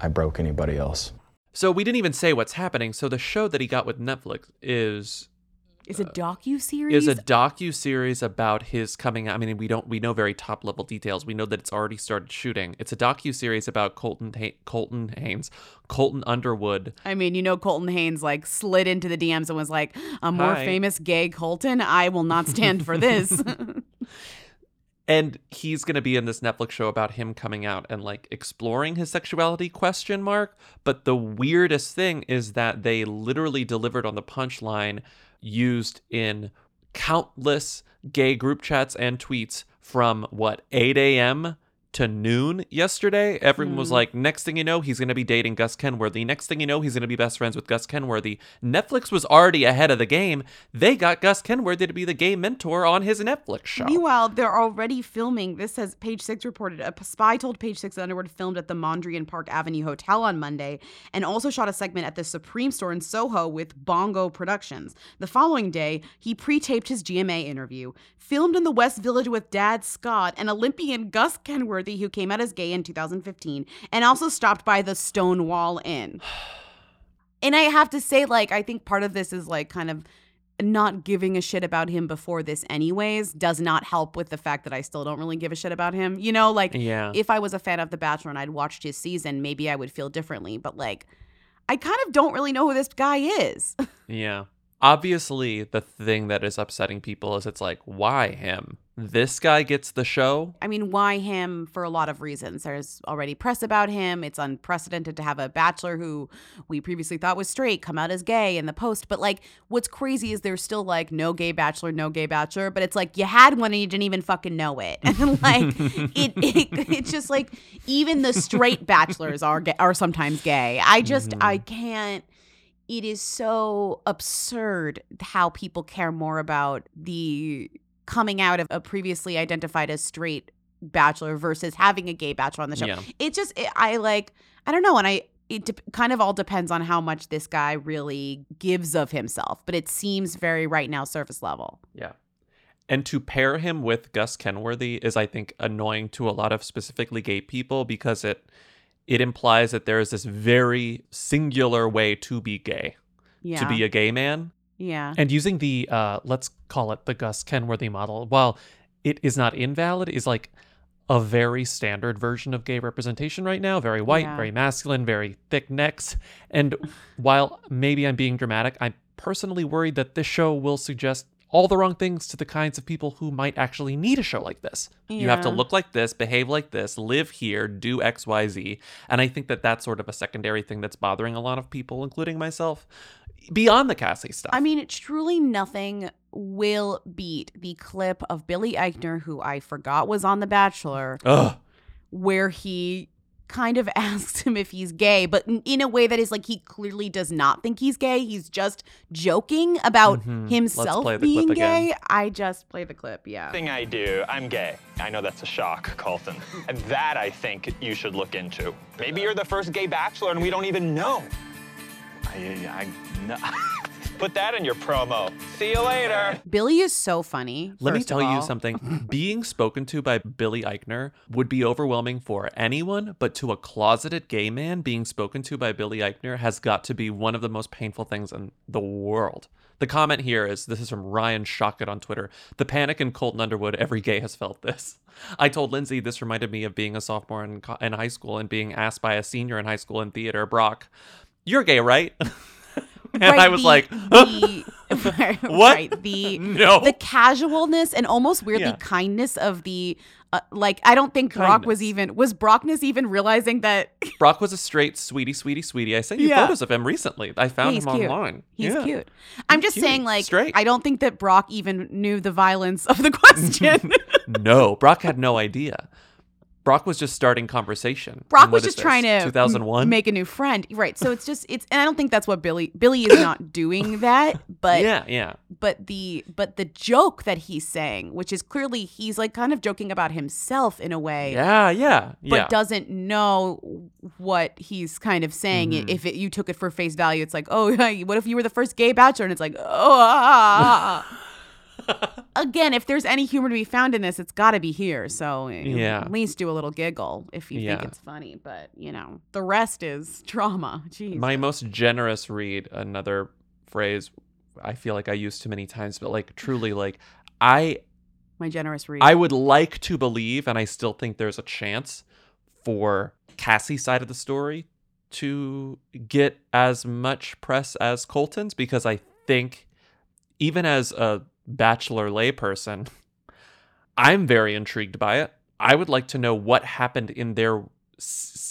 I broke anybody else. So we didn't even say what's happening. So the show that he got with Netflix is Is a docu series? is a docu series about his coming out. I mean, we don't we know very top level details. We know that it's already started shooting. It's a docu series about Colton ha- Colton Haynes, Colton Underwood. I mean, you know, Colton Haynes like slid into the DMs and was like, "A more Hi. famous gay Colton, I will not stand for this." and he's going to be in this Netflix show about him coming out and like exploring his sexuality question mark. But the weirdest thing is that they literally delivered on the punchline used in countless gay group chats and tweets from what 8 a.m to noon yesterday everyone was Hmm. like next thing you know he's going to be dating gus kenworthy next thing you know he's going to be best friends with gus kenworthy netflix was already ahead of the game they got gus kenworthy to be the gay mentor on his netflix show Meanwhile, they're already filming. This says Page Six reported a spy told Page Six that Underwood filmed at the Mondrian Park Avenue Hotel on Monday, and also shot a segment at the Supreme Store in Soho with Bongo Productions. The following day, he pre-taped his GMA interview, filmed in the West Village with Dad Scott and Olympian Gus Kenworthy, who came out as gay in 2015, and also stopped by the Stonewall Inn. And I have to say, like, I think part of this is like kind of not giving a shit about him before this, anyways, does not help with the fact that I still don't really give a shit about him. You know, like, Yeah. if I was a fan of The Bachelor and I'd watched his season, maybe I would feel differently. But, like, I kind of don't really know who this guy is. Yeah. Obviously, the thing that is upsetting people is it's like, why him? This guy gets the show? I mean, why him for a lot of reasons? There's already press about him. It's unprecedented to have a bachelor who we previously thought was straight come out as gay in the post. But like, what's crazy is there's still like no gay bachelor, no gay bachelor. But it's like you had one and you didn't even fucking know it. And like, it, it it's just like even the straight bachelors are ga- are sometimes gay. I just I mm-hmm. can't. It is so absurd how people care more about the coming out of a previously identified as straight bachelor versus having a gay bachelor on the show. Yeah. It just it, I like I don't know and I it de- kind of all depends on how much this guy really gives of himself, but it seems very right now surface level. Yeah. And to pair him with Gus Kenworthy is, I think, annoying to a lot of specifically gay people because it it implies that there is this very singular way to be gay, to be a gay man. Yeah. And using the uh, let's call it the Gus Kenworthy model, while it is not invalid, is like a very standard version of gay representation right now. Very white, Yeah. very masculine, very thick necks. And while maybe I'm being dramatic, I'm personally worried that this show will suggest all the wrong things to the kinds of people who might actually need a show like this. You have to look like this, behave like this, live here, do X, Y, Z. And I think that that's sort of a secondary thing that's bothering a lot of people, including myself, beyond the Cassie stuff. I mean, truly nothing will beat the clip of Billy Eichner, who I forgot was on The Bachelor, Ugh. where he kind of asks him if he's gay, but in- in a way that is like he clearly does not think he's gay. He's just joking about Mhm. Himself being clip again. gay. I just play the clip, yeah. thing I do, I'm gay. I know that's a shock, Colton. And that I think you should look into. Maybe you're the first gay bachelor and we don't even know. I, I, no. Put that in your promo. See you later. Billy is so funny. Let me tell you something. Being spoken to by Billy Eichner would be overwhelming for anyone, but to a closeted gay man, being spoken to by Billy Eichner has got to be one of the most painful things in the world. The comment here is this is from Ryan Shockett on Twitter. The panic in Colton Underwood, every gay has felt this. I told Lindsay this reminded me of being a sophomore in, in high school and being asked by a senior in high school in theater, Brock, you're gay, right? and I was the- like, the, What? right, the No. the casualness and almost weirdly Yeah. kindness of the uh, like I don't think Brock was even was Brockness even realizing that Brock was a straight sweetie, sweetie, sweetie. I sent you Yeah. photos of him recently. I found he's him cute. online. He's Yeah. cute. I'm just cute, saying like straight. I don't think that Brock even knew the violence of the question. no, Brock had no idea. Brock was just starting conversation. Brock was just trying to 2001. m- make a new friend. Right. So it's just it's and I don't think that's what Billy Billy is not doing that, but yeah, yeah. but the but the joke that he's saying, which is clearly he's like kind of joking about himself in a way. Yeah, yeah, But yeah. doesn't know what he's kind of saying. Mhm. If it, you took it for face value, it's like, oh, what if you were the first gay bachelor? And it's like, oh, ah, ah, ah, ah. Again, if there's any humor to be found in this, it's got to be here. So Yeah. at least do a little giggle if you think it's funny. But you know, the rest is drama. Jeez. My most generous read, another phrase I feel like I use too many times, but like truly, like I My generous read. I would like to believe, and I still think there's a chance for Cassie's side of the story to get as much press as Colton's because I think, even as a bachelor layperson, I'm very intrigued by it. I would like to know what happened in their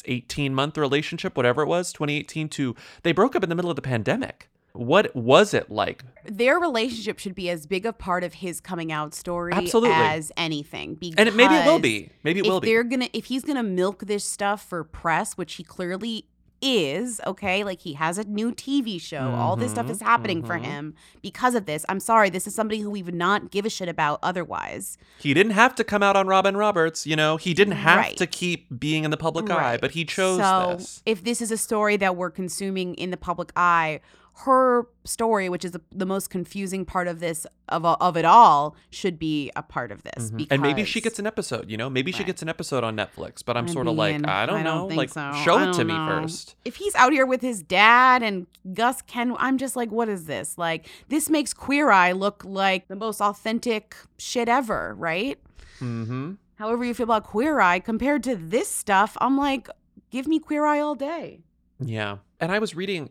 18 month relationship, whatever it was, 2018 to they broke up in the middle of the pandemic. What was it like? Their relationship should be as big a part of his coming out story Absolutely. as anything. Because And it- maybe it will be. Maybe it will be. They're gonna if he's gonna milk this stuff for press, which he clearly is, okay, like he has a new TV show. All this stuff Mhm, is happening for mhm. him because of this. I'm sorry, this is somebody who we would not give a shit about otherwise. He didn't have to come out on Robin Roberts, you know. He didn't have Right. to keep being in the public eye, but he chose so this. if this is a story that we're consuming in the public eye, her story, which is the, the most confusing part of this of of it all, should be a part of this. Mhm. Because And maybe she gets an episode, you know. Maybe she gets an episode on Netflix. But I'm I sort of like, I don't I know. don't like, so. show it to don't me first. If he's out here with his dad and Gus Ken, I'm just like, what is this? Like, this makes Queer Eye look like the most authentic shit ever, right? Mm-hmm. However you feel about Queer Eye compared to this stuff, I'm like, give me Queer Eye all day. Yeah. And I was reading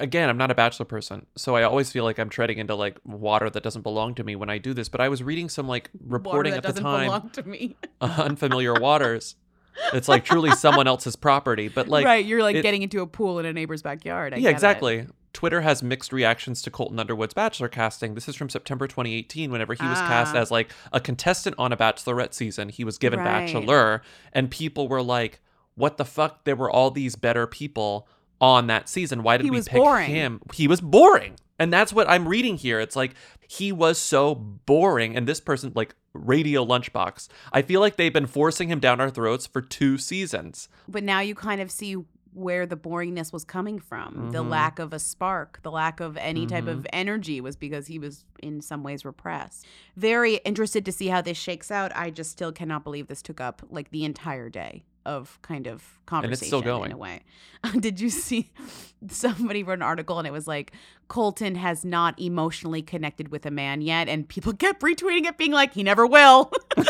again, I'm not a bachelor person, so I always feel like I'm treading into like water that doesn't belong to me when I do this. But I was reading some like reporting at the time belong to me. unfamiliar waters. It's like truly someone else's property. But like right, you're like it- getting into a pool in a neighbor's backyard. I yeah, get it. exactly. Twitter has mixed reactions to Colton Underwood's Bachelor casting. This is from September 2018, whenever he was cast Ah. as like a contestant on a Bachelorette season. He was given Right. Bachelor, and people were like, "What the fuck? There were all these better people on that season. Why did He we pick boring. him? He was boring." And that's what I'm reading here. It's like he was so boring, and this person like Radio Lunchbox. I feel like they've been forcing him down our throats for two seasons. But now you kind of see where the boringness was coming from. The Mhm. lack of a spark, the lack of any type Mhm. of energy was because he was in some ways repressed. Very interested to see how this shakes out. I just still cannot believe this took up like the entire day of kind of And conversation it's still in going. a way. Did you see somebody wrote an article and it was like Colton has not emotionally connected with a man yet and people kept retweeting it being like he never will.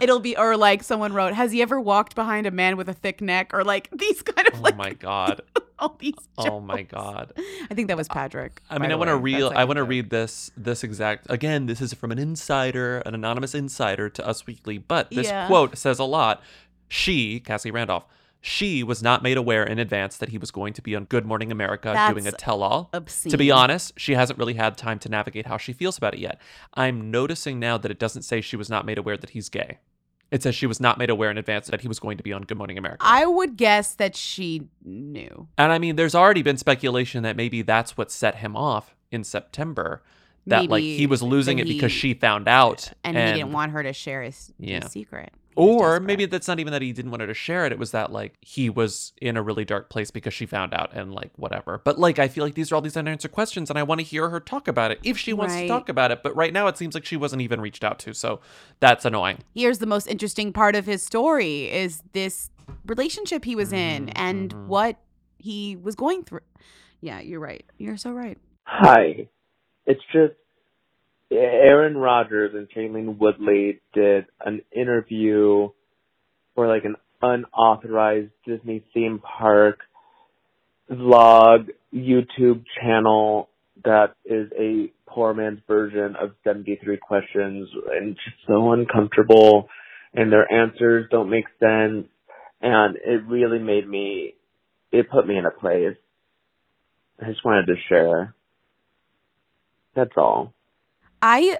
It'll be or like someone wrote, "Has he ever walked behind a man with a thick neck?" or like these kind of Oh my god. all these. Oh my god. I think that was Patrick. I mean, I want to read. I want to read this. This exact. Again, this is from an insider, an anonymous insider to Us Weekly. But this Yeah. quote says a lot. She, Cassie Randolph, she was not made aware in advance that he was going to be on Good Morning America doing a tell-all. To be honest, she hasn't really had time to navigate how she feels about it yet. I'm noticing now that it doesn't say she was not made aware that he's gay. It says she was not made aware in advance that he was going to be on Good Morning America. I would guess that she knew. And I mean, there's already been speculation that maybe that's what set him off in September. That like he was losing it because she found out, And, he didn't want her to share his, his secret. Or maybe that's not even that he didn't want her to share it. It was that like he was in a really dark place because she found out and like whatever. But like I feel like these are all these unanswered questions, and I want to hear her talk about it if she wants to talk about it. But right now it seems like she wasn't even reached out to, so that's annoying. Here's the most interesting part of his story is this relationship he was in Mm-hmm, and what he was going through. Yeah, you're right. You're so right. Hi. It's just Aaron Rodgers and Shailene Woodley did an interview for like an unauthorized Disney theme park vlog YouTube channel that is a poor man's version of 73 questions and just so uncomfortable and their answers don't make sense and it really made me it put me in a place. I just wanted to share. That's all. I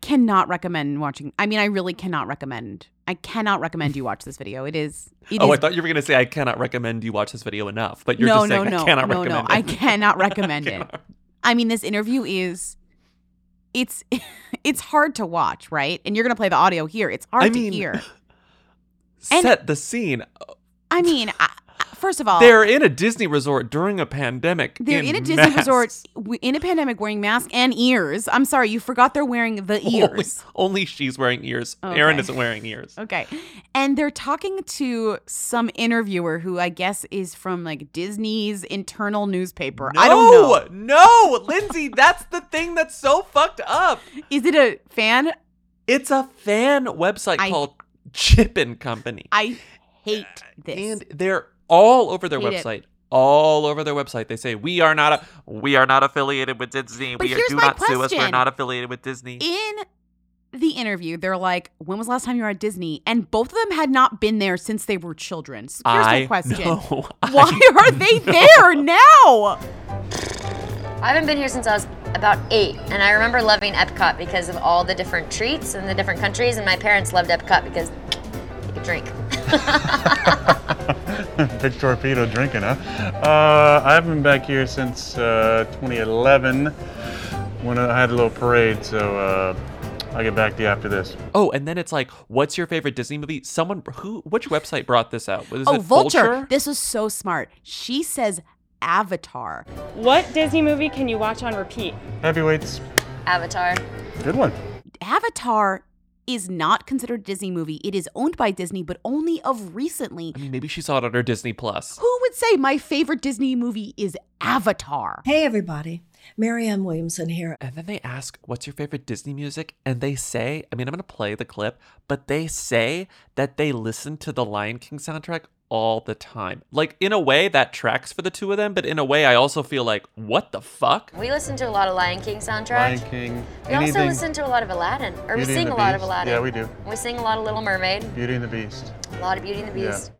cannot recommend watching. I mean, I really cannot recommend. I cannot recommend you watch this video. It is. It oh, is I thought you were gonna say I cannot recommend you watch this video enough, but you're no, just saying no, no, I cannot no, recommend no. it. I cannot recommend it. cannot. I mean, this interview is. It's it's hard to watch, right? And you're gonna play the audio here. It's hard I to hear. Set the scene. I mean, I, First of all, They're in a Disney resort during a pandemic. They're in, a Disney masks. resort w- in a pandemic wearing masks and ears. I'm sorry, you forgot they're wearing the ears. only she's wearing ears. Aaron isn't wearing ears. Okay. And they're talking to some interviewer who I guess is from like Disney's internal newspaper. I don't know. No, Lindsay, that's the thing that's so fucked up. Is it a fan? It's a fan website I- called Chip and Company. I hate uh, this. And they're all over their Hate it. website. All over their website. They say we are not a we are not affiliated with Disney. But we are, here's do my not sue us. We're not affiliated with Disney. In the interview, they're like, "When was the last time you were at Disney?" And both of them had not been there since they were children. So here's I the question: know. Why are they there now? I haven't been here since I was about eight, and I remember loving Epcot because of all the different treats and the different countries, and my parents loved Epcot because you could drink. Big torpedo drinking, huh? Uh, I haven't been back here since uh, 2011 when I had a little parade, so uh, I'll get back to you after this. Oh, and then it's like, what's your favorite Disney movie? Someone who which website brought this out? Was oh, it Vulture. This was so smart. She says Avatar. What Disney movie can you watch on repeat? Heavyweights, Avatar. good one. Avatar is not considered a Disney movie. It is owned by Disney, but only of recently. I mean, maybe she saw it on her Disney Plus. Who would say my favorite Disney movie is Avatar? Hey, everybody. Marianne Williamson here. And then they ask, What's your favorite Disney music? And they say, I mean, I'm going to play the clip, but they say that they listen to the Lion King soundtrack all the time. Like, in a way, that tracks for the two of them, but in a way, I also feel like, What the fuck? We listen to a lot of Lion King soundtrack. Lion King, We also listen to a lot of Aladdin, or we Beauty and sing the a lot of Aladdin. Yeah, we do. We sing a lot of Little Mermaid, Beauty and the Beast. a lot of Beauty and the Beast. Yeah. Beast.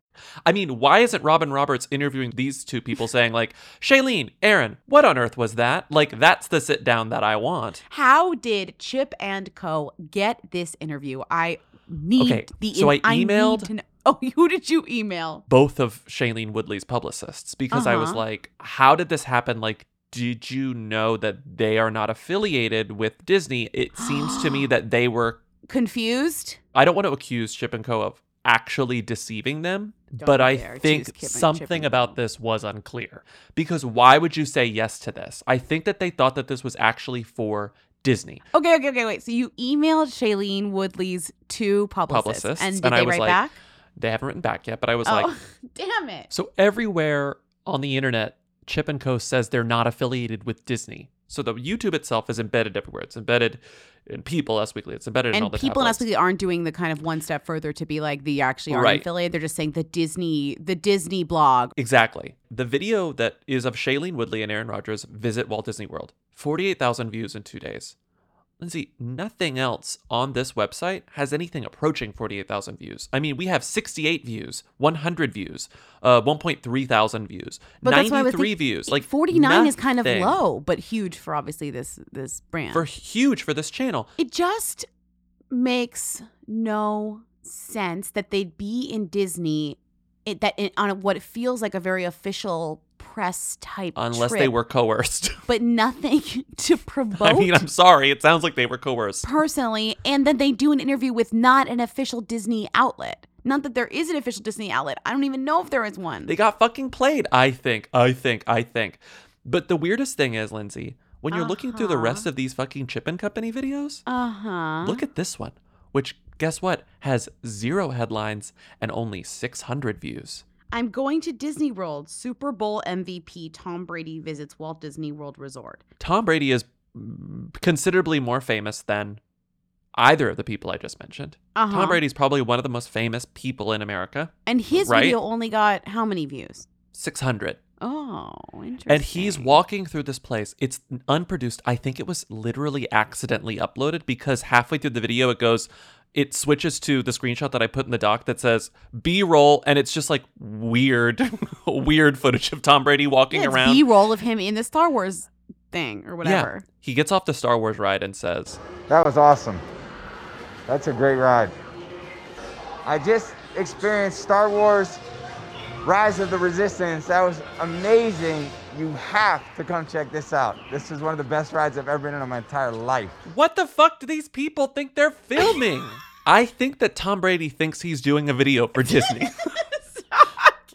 I mean, why isn't Robin Roberts interviewing these two people saying, like, Shailene, Aaron, what on earth was that? Like, that's the sit down that I want. How did Chip and Co. get this interview? I need Okay, the. so I need emailed- to know- Oh, who did you email? both of Shailene Woodley's publicists because I was Uh-huh. like, how did this happen? Like, did you know that they are not affiliated with Disney? It seems to me that they were. Confused? I don't want to accuse Chip and Co. of actually deceiving them, Don't but I think Chip and- Chip something about this was unclear. Because why would you say yes to this? I think that they thought that this was actually for Disney. Okay, okay, okay, wait. So you emailed Shailene Woodley's two publicists, Publicists. and did I they was wait like, back? They haven't written back yet, but I was oh, like, damn it! So everywhere on the internet, Chip and Co says they're not affiliated with Disney. So the YouTube itself is embedded everywhere. It's embedded in People Us Weekly. It's embedded in all the people in. Us Weekly aren't doing the kind of one step further to be like the actually aren't Right. affiliated. They're just saying the Disney, the Disney blog. Exactly. The video that is of Shailene Woodley and Aaron Rodgers visit Walt Disney World. 48,000 views in two days. Lindsay, nothing else on this website has anything approaching 48,000 views. I mean, we have 68 views, 100 views, uh, 1.3 thousand views, But that's why I was 93 views. Like 49 is kind of low, but huge for obviously this this brand. For huge for this channel. it just makes no sense that they'd be in Disney it, that in, on what feels like a very official press type Unless they were coerced. but nothing to promote I mean, I'm sorry. It sounds like they were coerced. personally and then they do an interview with not an official Disney outlet not that there is an official Disney outlet I don't even know if there is one They got fucking played, I think. I think. I think. But the weirdest thing is, Lindsay, when you're looking through the Uh-huh. rest of these fucking Chip and Company videos, uh-huh look at this one, which guess what? Has zero headlines and only 600 views. I'm going to Disney World. Super Bowl MVP Tom Brady visits Walt Disney World Resort. Tom Brady is considerably more famous than either of the people I just mentioned. Uh-huh. Tom Brady's probably one of the most famous people in America. And his right? video only got how many views? 600. Oh, interesting. And he's walking through this place. It's unproduced. I think it was literally accidentally uploaded because halfway through the video it goes it switches to the screenshot that I put in the doc that says B-roll and it's just like weird weird footage of Tom Brady walking yeah, it's around. B-roll of him in the Star Wars thing or whatever. Yeah. He gets off the Star Wars ride and says, That was awesome. That's a great ride. I just experienced Star Wars Rise of the Resistance. That was amazing. You have to come check this out. This is one of the best rides I've ever been in in my entire life. "What the fuck do these people think they're filming?" I think that Tom Brady thinks he's doing a video for Disney.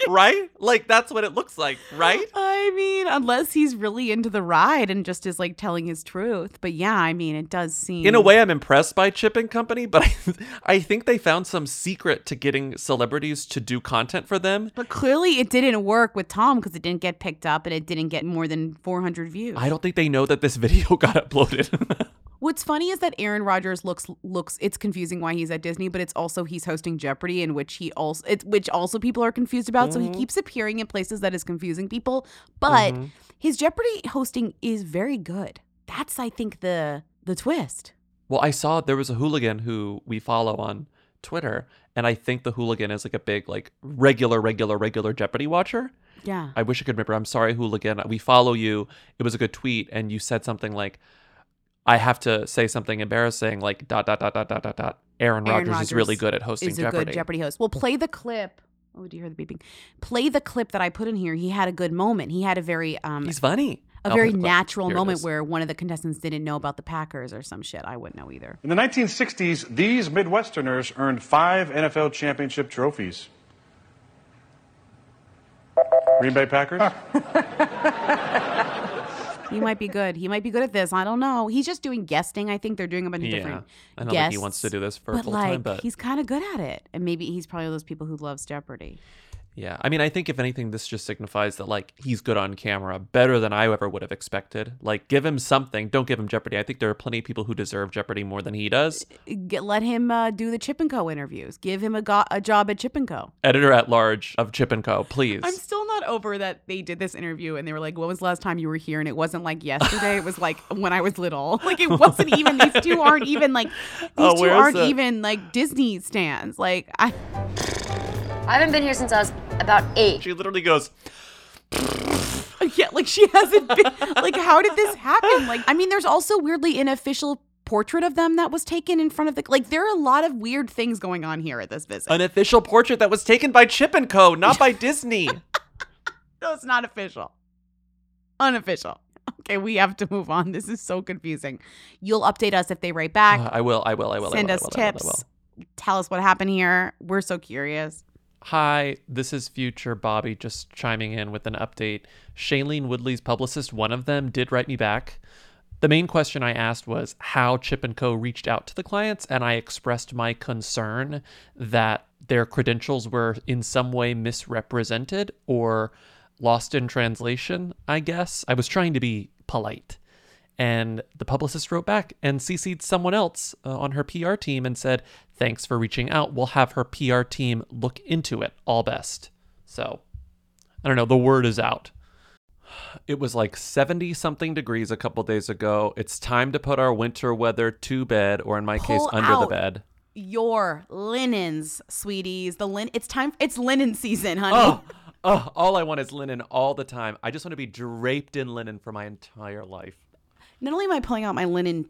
right? Like that's what it looks like, right? I mean, unless he's really into the ride and just is like telling his truth. But yeah, I mean, it does seem In a way, I'm impressed by Chip and Company, but I, I think they found some secret to getting celebrities to do content for them. But clearly, it didn't work with Tom because it didn't get picked up and it didn't get more than 400 views. I don't think they know that this video got uploaded. What's funny is that Aaron Rodgers looks looks. It's confusing why he's at Disney, but it's also he's hosting Jeopardy, in which he also it's which also people are confused about. So he Mhm. keeps appearing in places that is confusing people. But Mhm. his Jeopardy hosting is very good. That's I think the the twist. well, I saw there was a hooligan who we follow on Twitter, and I think the hooligan is like a big, like regular, regular, regular Jeopardy watcher. Yeah. I wish I could remember. I'm sorry, hooligan. We follow you. It was a good tweet, and you said something like, "I have to say something embarrassing, like dot dot dot dot dot dot dot." Aaron, Aaron Rodgers, is really good at hosting is a Jeopardy. good Jeopardy host. Well, play the clip. Oh, do you hear the beeping? Play the clip that I put in here. He had a good moment. He had a very um He's funny. a I'll very play the clip. natural Here moment where one of the contestants didn't know about the Packers or some shit. I wouldn't know either. In the 1960s, these Midwesterners earned five NFL championship trophies. Green Bay Packers? He might be good. He might be good at this. I don't know. He's just doing guesting. I think they're doing a bunch of Yeah. different I don't think he wants to do this for but full time, like, but- he's kind of good at it. And maybe he's probably one of those people who loves Jeopardy. Yeah, I mean, I think if anything, this just signifies that like he's good on camera, better than I ever would have expected. Like, give him something. Don't give him Jeopardy. I think there are plenty of people who deserve Jeopardy more than he does. Get, let him uh, do the Chip and Co. interviews. Give him a, go- a job at Chip and Co. Editor at large of Chip and Co. Please. I'm still not over that they did this interview and they were like, "When was the last time you were here?" And it wasn't like yesterday. it was like when I was little. Like it wasn't even. These two aren't even like. These Oh, two where is aren't that? even like Disney stands. Like I. I haven't been here since I was about eight. She literally goes. Yeah, like she hasn't been. like, how did this happen? Like, I mean, there's also weirdly an official portrait of them that was taken in front of the. Like, there are a lot of weird things going on here at this visit. An official portrait that was taken by Chip and Co., not by Disney. No, it's not official. Unofficial. Okay, we have to move on. This is so confusing. You'll update us if they write back. Uh, I will. I will. I will. I Send will, I us will, I will, I tips. will. Tell us what happened here. We're so curious. Hi, this is future Bobby just chiming in with an update. Shailene Woodley's publicist, one of them, did write me back. The main question I asked was how Chip and Co. reached out to the clients, and I expressed my concern that their credentials were in some way misrepresented or lost in translation, I guess. I was trying to be polite. And the publicist wrote back and CC'd someone else uh, on her PR team and said, Thanks for reaching out. We'll have her PR team look into it. All best. So, I don't know. The word is out. It was like 70 something degrees a couple days ago. It's time to put our winter weather to bed, or in my case, Pull under the bed. Your linens, sweeties. The lin. It's time. It's linen season, honey. Oh, oh, all I want is linen all the time. I just want to be draped in linen for my entire life. Not only am I pulling out my linen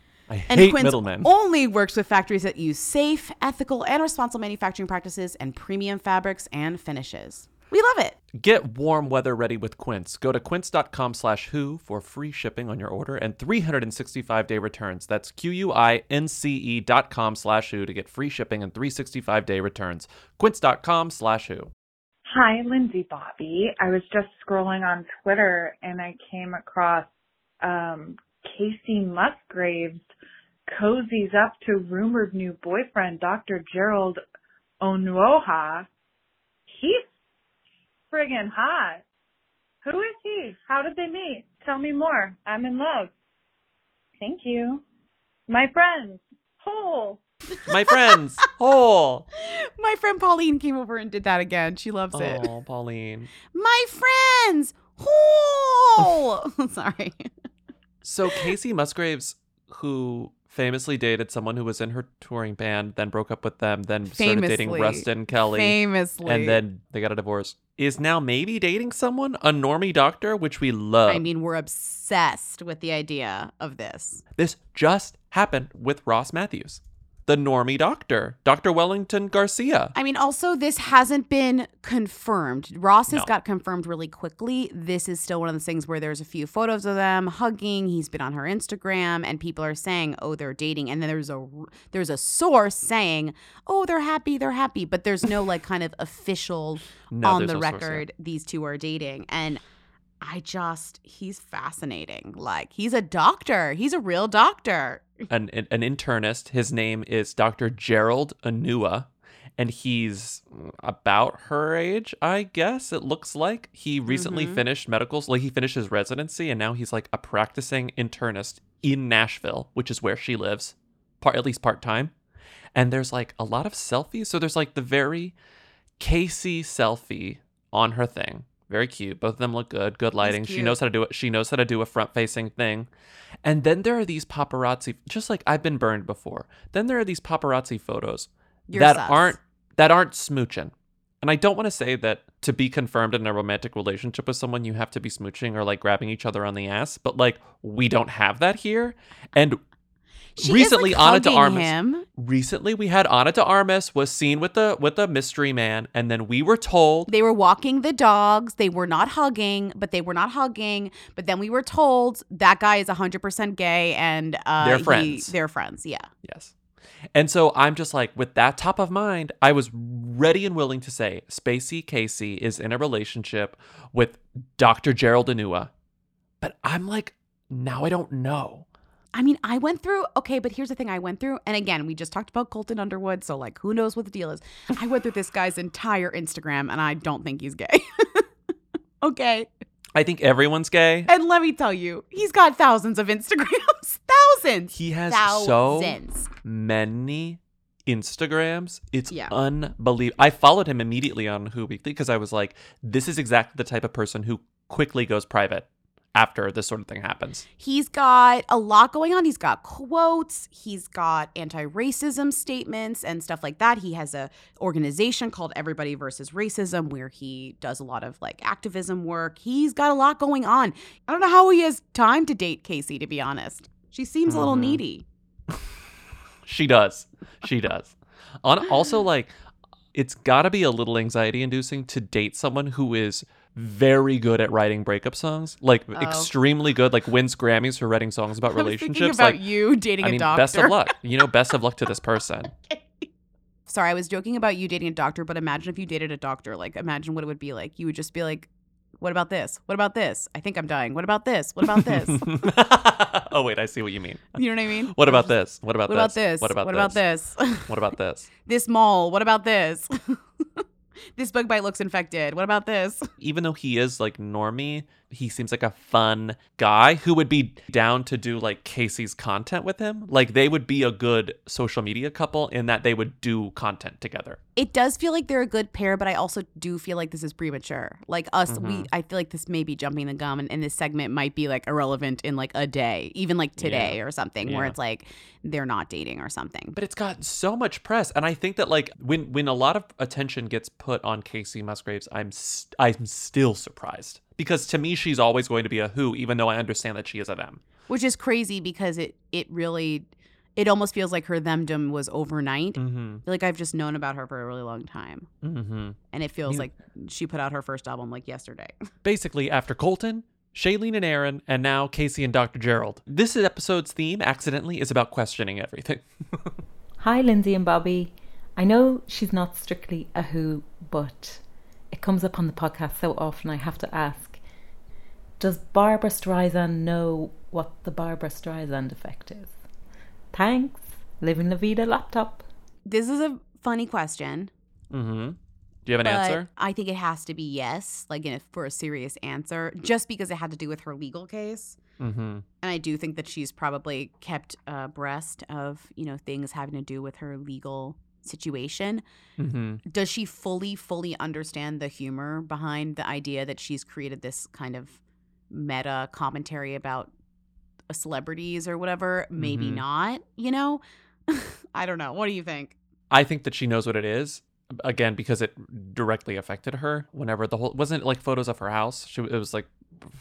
I And hate Quince middlemen. only works with factories that use safe, ethical, and responsible manufacturing practices and premium fabrics and finishes. We love it. Get warm weather ready with Quince. Go to quince.com slash who for free shipping on your order and 365 day returns. That's Q-U-I-N-C-E E dot com slash who to get free shipping and 365 day returns. Quince.com slash who. Hi, Lindsay Bobby. I was just scrolling on Twitter and I came across um, Kacey Musgraves cozies up to rumored new boyfriend, Dr. Gerald Onuoha. He's friggin' hot. Who is he? How did they meet? Tell me more. I'm in love. Thank you. My friends. Hole. My friends. Hole. My friend Pauline came over and did that again. She loves it. Oh, Pauline. My friends. Hole. Sorry. So Kacey Musgraves, who famously dated someone who was in her touring band, then broke up with them, then started dating Famously. Ruston Kelly, Famously. and then they got a divorce, is now maybe dating someone, a normie doctor, which we love. I mean, we're obsessed with the idea of this. this just happened with Ross Mathews, the normie doctor, Dr. Wellinthon Garcia. I mean, also, this hasn't been confirmed. Ross has No. got confirmed really quickly. This is still one of those things where there's a few photos of them hugging. He's been on her Instagram, and people are saying, "Oh, they're dating." And then there's a there's a source saying, "Oh, they're happy, they're happy," but there's no like kind of official No, on the no record. These two are dating, and I just he's fascinating. Like he's a doctor. He's a real doctor. An, an internist. His name is Dr. Gerald Onuoha, and he's about her age, I guess. It looks like he recently Mhm. finished medical, like he finished his residency, and now he's like a practicing internist in Nashville, which is where she lives, part at least part time. And there's like a lot of selfies. So there's like the very Kacey selfie on her thing. Very cute. Both of them look good. Good lighting. She knows how to do it. She knows how to do a front facing thing. And then there are these paparazzi, just like I've been burned before. Then there are these paparazzi photos You're that sus. aren't that aren't smooching. And I don't want to say that to be confirmed in a romantic relationship with someone, you have to be smooching or like grabbing each other on the ass. But like we don't have that here. And She is, recently, like, Ana de Armas. him. Recently, we had Ana de Armas was seen with the with the mystery man, and then we were told They were walking the dogs. They were not hugging, but they were not hugging. But then we were told that guy is 100% gay and uh, They're he- friends. they're friends, yeah. Yes. And so I'm just like, with that top of mind, I was ready and willing to say Spacey Kacey is in a relationship with Dr. Gerald Onuoha. But I'm like, now I don't know. I mean, I went through, okay, but here's the thing I went through. And again, we just talked about Colton Underwood. So, like, who knows what the deal is? I went through this guy's entire Instagram and I don't think he's gay. okay. I think everyone's gay. And let me tell you, he's got thousands of Instagrams. thousands. He has thousands. so many Instagrams. It's Yeah. unbelievable. I followed him immediately on Who Weekly because I was like, this is exactly the type of person who quickly goes private after this sort of thing happens. He's got a lot going on. He's got quotes. He's got anti-racism statements and stuff like that. He has a organization called Everybody versus Racism where he does a lot of like activism work. He's got a lot going on. I don't know how he has time to date Kacey to be honest. She seems a little Mhm. needy. She does. She does. On also like it's got to be a little anxiety inducing to date someone who is very good at writing breakup songs, like Oh. extremely good, like wins Grammys for writing songs about I was relationships. about like you dating I mean, best doctor. of luck. You know, best of luck to this person. Sorry, I was joking about you dating a doctor, but imagine if you dated a doctor. Like, imagine what it would be like. You would just be like, what about this? What about this? I think I'm dying. What about this? What about this? oh wait, I see what you mean. You know what I mean? What about this? What about What this? about this? What about What this? about this? what about this? this mole. What about this? This bug bite looks infected. What about this? Even though he is like normie, he seems like a fun guy who would be down to do like Kacey's content with him. Like they would be a good social media couple in that they would do content together. It does feel like they're a good pair, but I also do feel like this is premature. Like us, we Mhm. I feel like this may be jumping the gum, and, and this segment might be like irrelevant in like a day, even like today Yeah. or something, where it's like they're not dating or something. But it's gotten so much press, and I think that like when when a lot of attention gets put on Kacey Musgraves, I'm st- I'm still surprised because to me she's always going to be a who, even though I understand that she is a them. which is crazy because it it really it almost feels like her themdom was overnight. Mm-hmm. I feel like I've just known about her for a really long time, Mm-hmm. and it feels You- like she put out her first album like yesterday. Basically, after Colton, Shailene and Aaron, and now Kacey and Dr. Gerald. This episode's theme, accidentally, is about questioning everything. Hi, Lindsay and Bobby. I know she's not strictly a who, but it comes up on the podcast so often I have to ask Does Barbra Streisand know what the Barbra Streisand effect is? Thanks. Living La Vida laptop. This is a funny question. mm-hmm. Do you have an but answer? I think it has to be yes, like in a, for a serious answer, just because it had to do with her legal case. Mm-hmm. And I do think that she's probably kept abreast of, you know, things having to do with her legal situation. Mm-hmm. Does she fully, fully understand the humor behind the idea that she's created this kind of meta commentary about celebrities or whatever? Maybe Mhm. not, you know? I don't know. What do you think? I think that she knows what it is. Again, because it directly affected her. Whenever the whole wasn't it like photos of her house. She it was like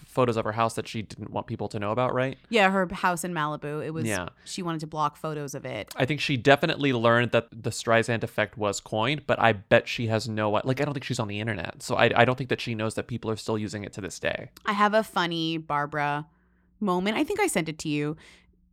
photos of her house that she didn't want people to know about, right? Yeah, her house in Malibu. It was, Yeah. she wanted to block photos of it. I think she definitely learned that the Streisand effect was coined, but I bet she has no like I don't think she's on the internet. So I I don't think that she knows that people are still using it to this day. I have a funny Barbra moment. I think I sent it to you.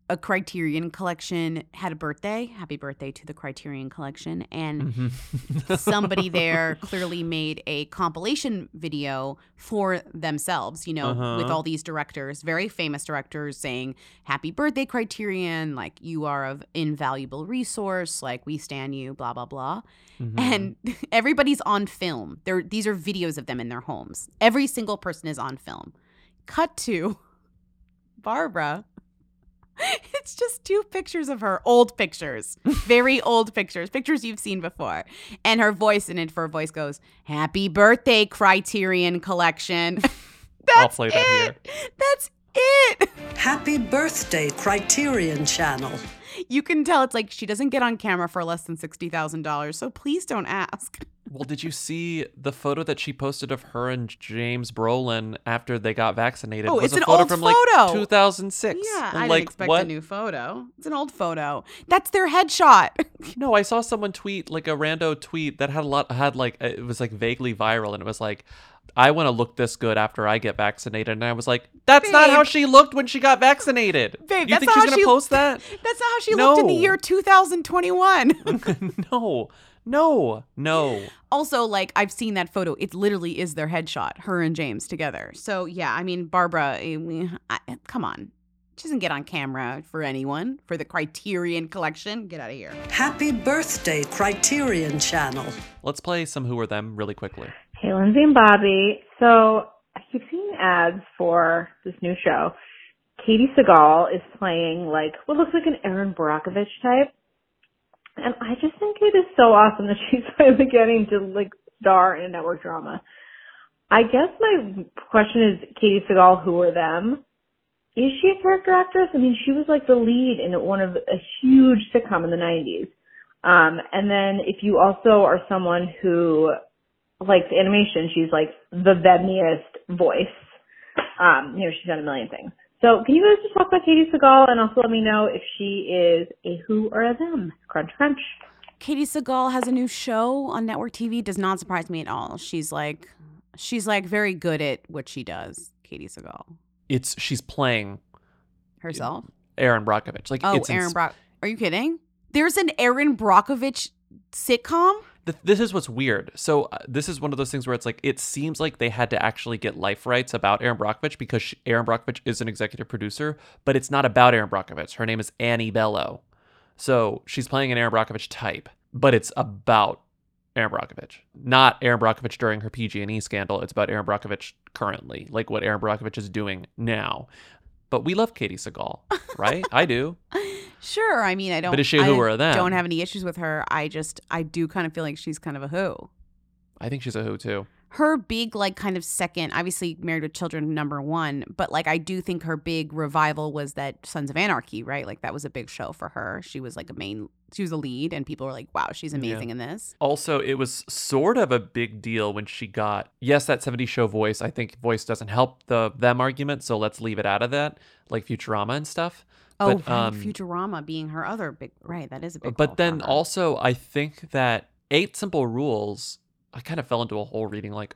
A Criterion collection had a birthday. Happy birthday to the Criterion collection. And Mm-hmm. somebody there clearly made a compilation video for themselves, you know, with Uh-huh. all these directors, very famous directors saying, Happy birthday, Criterion. Like, you are of invaluable resource. Like, we stand you, blah, blah, blah. Mm-hmm. And everybody's on film. They're, these are videos of them in their homes. Every single person is on film. Cut to Barbra. It's just two pictures of her, old pictures, very old pictures, pictures you've seen before. And her voice in it for a voice goes, Happy birthday, Criterion Collection. I'll play that here. That's it. Happy birthday, Criterion Channel. You can tell it's like she doesn't get on camera for less than $60,000, so please don't ask. Well, did you see the photo that she posted of her and James Brolin after they got vaccinated? Oh, was it's a an photo old from photo. like 2006. Yeah, And, I like, didn't expect what? a new photo. It's an old photo. That's their headshot. No, I saw someone tweet like a rando tweet that had a lot had like uh, it was like vaguely viral and it was like I want to look this good after I get vaccinated and I was like that's not how she looked when she got vaccinated. Babe, you that's think she's how going she- to post that? That's not how she looked in the year 2021. no. No. No. also, like, I've seen that photo. It literally is their headshot, her and James together. So, yeah, I mean, Barbra, eh, we- I, come on. She doesn't get on camera for anyone, for the Criterion collection. Get out of here. Happy birthday, Criterion Channel. Let's play some who are them really quickly. Hey, Lindsay and Bobby. So I keep seeing ads for this new show. Katey Sagal is playing like what looks like an Erin Brockovich type. And I just think it is so awesome that she's finally getting to like star in a network drama. I guess my question is Katey Sagal, who are them? Is she a character actress? I mean, she was like the lead in one of a huge sitcom in the 90s. Um, and then if you also are someone who likes animation, she's like the Vebniest voice. Um, you know, she's done a million things. So can you guys just talk about Katey Sagal and also let me know if she is a who or a them? Crunch, crunch. Katey Sagal has a new show on network TV. Does not surprise me at all. She's like, she's like very good at what she does. Katey Sagal It's she's playing herself. Erin Brockovich. Like Oh, it's Erin ins- Brock. Are you kidding? There's an Erin Brockovich sitcom. Th- this is what's weird. So uh, this is one of those things where it's like it seems like they had to actually get life rights about Erin Brockovich because she, Erin Brockovich is an executive producer, but it's not about Erin Brockovich. Her name is Annie Bello, so she's playing an Erin Brockovich type, but it's about Erin Brockovich, not Erin Brockovich during her PG&E scandal. It's about Erin Brockovich currently, like what Erin Brockovich is doing now. But we love Katey Sagal, right? I do. Sure. I mean, I don't. But is she a I who or a them? Don't have any issues with her. I just, I do kind of feel like she's kind of a who. I think she's a who too. Her big, like, kind of second, obviously Married with Children, number one, but like, I do think her big revival was that Sons of Anarchy, right? Like, that was a big show for her. She was like a main, she was a lead, and people were like, wow, she's amazing Yeah. in this. Also, it was sort of a big deal when she got yes, that 70s show voice. I think voice doesn't help the them argument, so let's leave it out of that, like Futurama and stuff. Oh, but, right, um, Futurama being her other big, right? That is a big. but then also, I think that Eight Simple Rules. I kind of fell into a hole reading like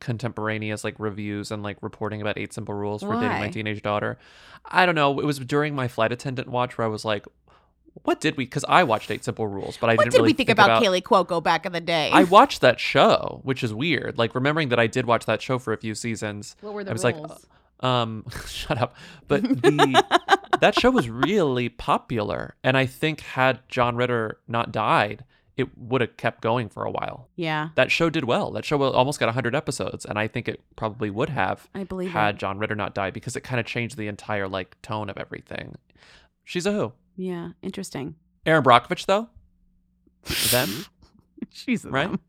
contemporaneous like reviews and like reporting about Eight Simple Rules for dating my teenage daughter. I don't know. It was during my flight attendant watch where I was like, "What did we?" Because I watched Eight Simple Rules, but I what didn't did really we think, about, Kaley Cuoco back in the day? I watched that show, which is weird. Like remembering that I did watch that show for a few seasons. What were the I was rules? like, uh, um, shut up. But the that show was really popular, and I think had John Ritter not died, it would have kept going for a while. Yeah. That show did well. That show almost got 100 episodes, and I think it probably would have I believe had it. John Ritter not died because it kind of changed the entire like tone of everything. She's a who. Yeah, interesting. Erin Brockovich though. Them. She's a right. them.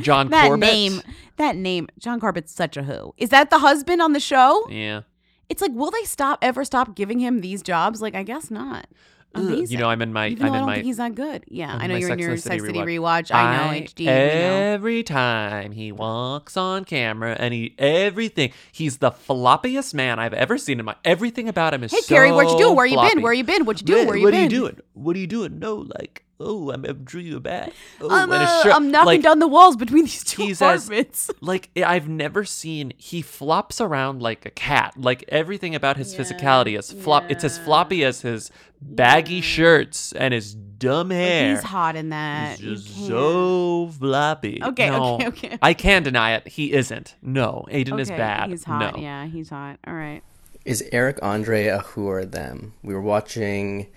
John that Corbett. name, that name, John Corbett's such a who. Is that the husband on the show? Yeah. It's like, will they stop ever stop giving him these jobs? Like, I guess not. Amazing. You know, I'm in my. Even I'm though I don't my. think he's that good. Yeah, I in know you're in your Sex City rewatch. rewatch. I know HD. we know. Every time he walks on camera, and he everything, he's the floppiest man I've ever seen in my. Everything about him is Hey, so Carrie, what you doing? Where you floppy. been? Where you been? What you doing? Where you what been? are you doing? What are you doing? No, like, oh, I'm, I drew you back. Oh, I'm, and his uh, I'm knocking like, down the walls between these two he's as apartments. like I've never seen. He flops around like a cat. Like everything about his physicality is flop. It's as floppy as his baggy shirts and his dumb hair. He's hot in that. He's Just so floppy. Okay, No, okay, okay. I can deny it. He isn't. No, Aidan is bad. He's hot. No. Yeah, he's hot. All right. Is Eric Andre a who or them? We were watching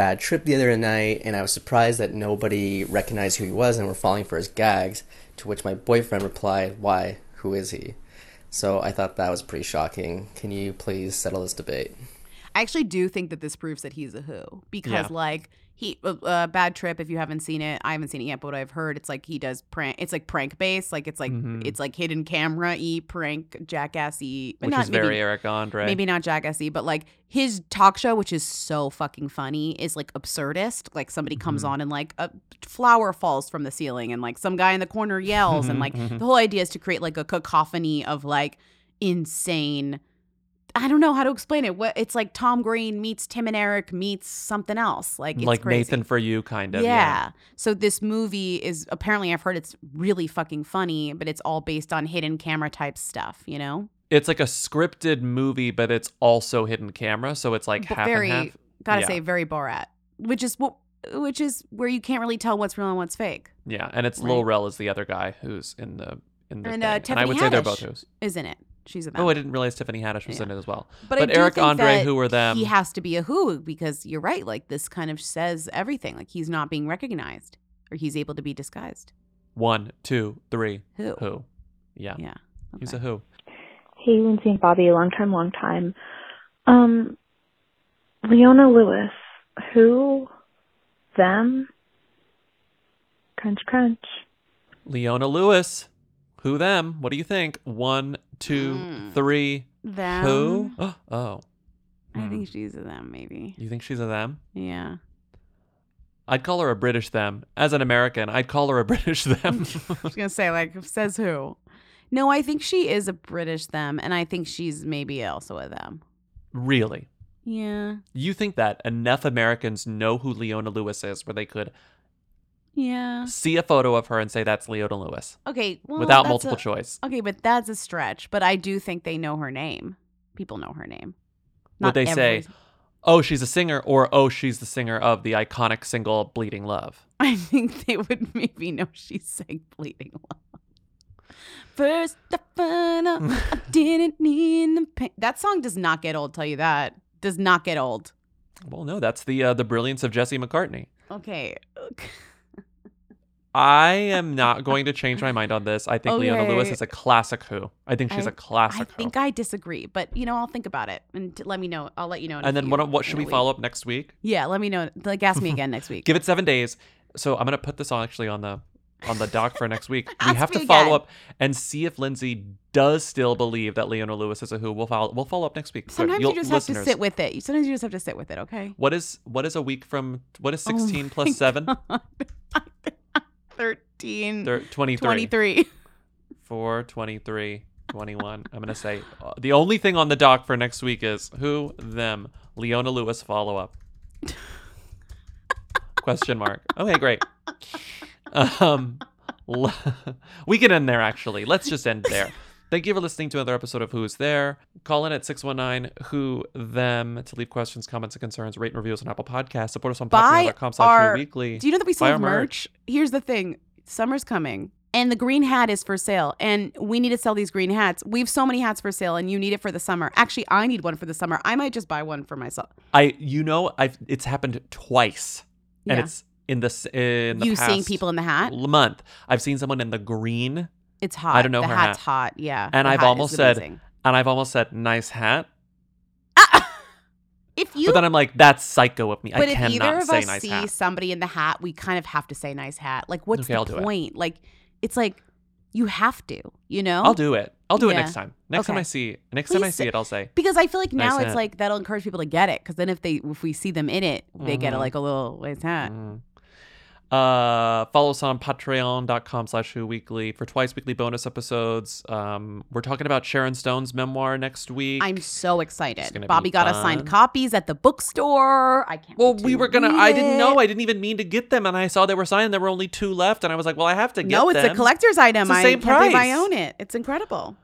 Bad Trip the other night, and I was surprised that nobody recognized who he was and were falling for his gags. To which my boyfriend replied, "Why? Who is he?" So I thought that was pretty shocking. Can you please settle this debate? I actually do think that this proves that he's a who because Yeah. like he uh, uh, bad trip if you haven't seen it I haven't seen it yet but what I've heard it's like he does prank it's like prank based like it's like Mhm. it's like hidden camera e prank jackassy Which not is very maybe- Eric Andre. maybe not jackassy but like his talk show which is so fucking funny is like absurdist like somebody comes Mm-hmm. on and like a flower falls from the ceiling and like some guy in the corner yells and like the whole idea is to create like a cacophony of like insane I don't know how to explain it. What it's like Tom Green meets Tim and Eric meets something else. Like it's like crazy. Nathan for you, kind of. yeah. So this movie is apparently I've heard it's really fucking funny, but it's all based on hidden camera type stuff, you know? It's like a scripted movie, but it's also hidden camera, so it's like But half very and half. gotta Yeah. say very Borat, which is what which is where you can't really tell what's real and what's fake. Yeah, and it's Right. Lil Rel is the other guy who's in the in the And uh, and I would say they're both who's. is in it. She's a them. Oh, I didn't realize Tiffany Haddish was in it as well. But, I do Eric Andre, who were them? He has to be a who because you're right. Like this kind of says everything. Like he's not being recognized or he's able to be disguised. One, two, three. Who? Who? Yeah. Yeah. He's a who. Hey, Lindsay and Bobby, long time, long time. Um, Leona Lewis, who, them, crunch, crunch. Leona Lewis. Who them? What do you think? One, two, mm. three. Them. Who? Oh. I think hmm. she's a them, maybe. You think she's a them? Yeah. I'd call her a British them. As an American, I'd call her a British them. I was gonna say like says who? No, I think she is a British them, and I think she's maybe also a them. really? Yeah. You think that enough Americans know who Leona Lewis is where they could Yeah. see a photo of her and say that's Leona Lewis? Okay. Well, Without multiple a- choice. Okay, but that's a stretch. But I do think they know her name. People know her name. Would Not they say, oh, she's a singer, or oh, she's the singer of the iconic single Bleeding Love? I think they would maybe know she sang "Bleeding Love." First, I found out I didn't need the pain. That song does not get old. Tell you that does not get old. Well, no, that's the uh, the brilliance of Jesse McCartney. Okay. I am not going to change my mind on this. I think okay. Leona Lewis is a classic Who. I think she's I, a classic. I think who. I disagree, but you know, I'll think about it and let me know. I'll let you know. And then few, what? What should we week. follow up next week? Yeah, let me know. Like, ask me again next week. Give it seven days. So I'm gonna put this on actually on the on the doc for next week. we have to follow again. up and see if Lindsay does still believe that Leona Lewis is a Who. We'll follow. We'll follow up next week. Sometimes you just listeners. have to sit with it. Sometimes you just have to sit with it. Okay. What is what is a week from? What is oh sixteen oh plus seven? 13, Thir- 23. 23. 4, 23, 21. I'm going to say uh, the only thing on the dock for next week is who, them, Leona Lewis follow up. Question mark. Okay, great. Um, we can end there, actually. Let's just end there. Thank you for listening to another episode of Who's There. Call in at 619 Who Them to leave questions, comments, and concerns, rate and reviews on Apple Podcasts. Support us on patreon.com slash our. Weekly. Do you know that we have our merch? Here's the thing: summer's coming, and the green hat is for sale, and we need to sell these green hats. We have so many hats for sale, and you need it for the summer. Actually, I need one for the summer. I might just buy one for myself. I you know I've it's happened twice. And Yeah. it's in the in the You seeing people in the hat? month. I've seen someone in the green. It's hot. I don't know The her hat's hat. hot, yeah. And I've almost said, amazing. and I've almost said, nice hat. If you but then I'm like, that's psycho of me. But I if either of us nice see hat. somebody in the hat, we kind of have to say nice hat. Like, what's Okay, the I'll do it. point? Like, it's like you have to, you know? I'll do it. I'll do it next time. Next time I see next time I see it, I'll say because I feel like nice now it's hat. like that'll encourage people to get it. Because then if they if we see them in it, they get a, mm-hmm. like a little nice hat. Uh, follow us on patreon.com slash who weekly for twice weekly bonus episodes. Um, we're talking about Sharon Stone's memoir next week. I'm so excited. Bobby got us signed copies at the bookstore. I can't. well, we were gonna. I didn't know. I didn't even mean to get them, and I saw they were signed. There were only two left, and I was like, "Well, I have to get them. No, it's them." a collector's item. It's the I same can't believe I own it. It's incredible.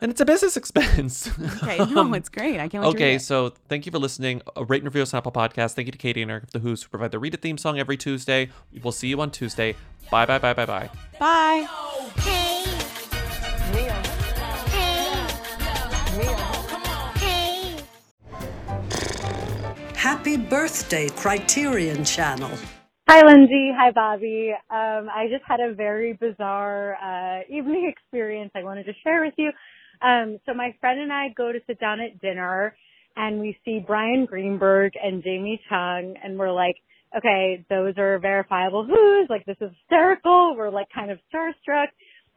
And it's a business expense. Okay, no, it's great. I can't wait to read Okay, it. so thank you for listening. A rate and review us on Apple Podcast. Thank you to Katie and Eric of the Who's who provide the Read It theme song every Tuesday. We'll see you on Tuesday. Bye, bye, bye, bye, bye. Bye. Hey. Happy birthday, Criterion Channel. Hi, Lindsay. Hi, Bobby. Um, I just had a very bizarre uh, evening experience I wanted to share with you. Um, so my friend and I go to sit down at dinner, and we see Bryan Greenberg and Jamie Chung, and we're like, okay, those are verifiable who's. Like, this is hysterical. We're like kind of starstruck.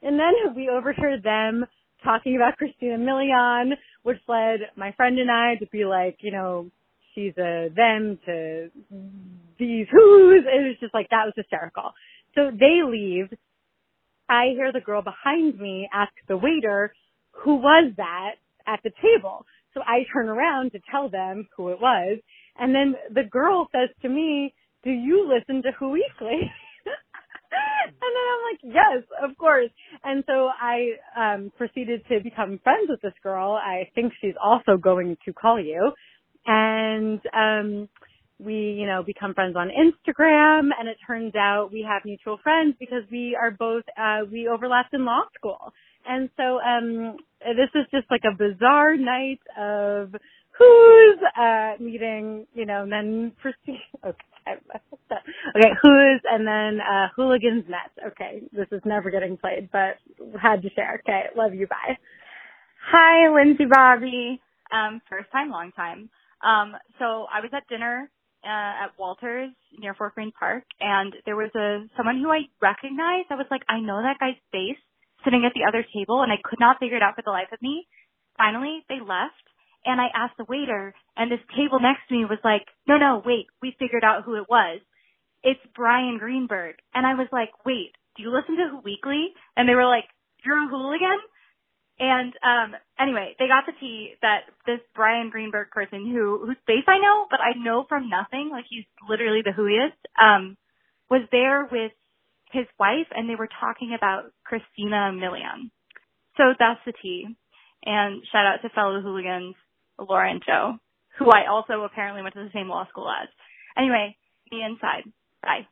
And then we overheard them talking about Christina Milian, which led my friend and I to be like, you know, she's a them to these who's. It was just like, that was hysterical. So they leave. I hear the girl behind me ask the waiter, who was that at the table? So I turn around to tell them who it was. And then the girl says to me, do you listen to Who Weekly? and then I'm like, yes, of course. And so I um proceeded to become friends with this girl. I think she's also going to call you. And um we, you know, become friends on Instagram and it turns out we have mutual friends because we are both uh we overlapped in law school. And so um this is just like a bizarre night of who's uh meeting, you know, and then proceed okay. Okay, who's and then uh hooligans met. Okay, this is never getting played, but had to share. Okay, love you. Bye. Hi, Lindsay Bobby. Um, first time, long time. Um, so I was at dinner uh, at Walters near Fort Greene Park, and there was a someone who I recognized. I was like, I know that guy's face sitting at the other table, and I could not figure it out for the life of me. Finally, they left, and I asked the waiter, and this table next to me was like, No, no, wait, we figured out who it was. It's Bryan Greenberg, and I was like, Wait, do you listen to Who Weekly? And they were like, You're a hooligan. And um anyway, they got the tea that this Bryan Greenberg person who whose face I know, but I know from nothing, like he's literally the whoiest, um, was there with his wife and they were talking about Christina Milian. So that's the tea. And shout out to fellow hooligans, Laura and Joe, who I also apparently went to the same law school as. Anyway, me inside. Bye.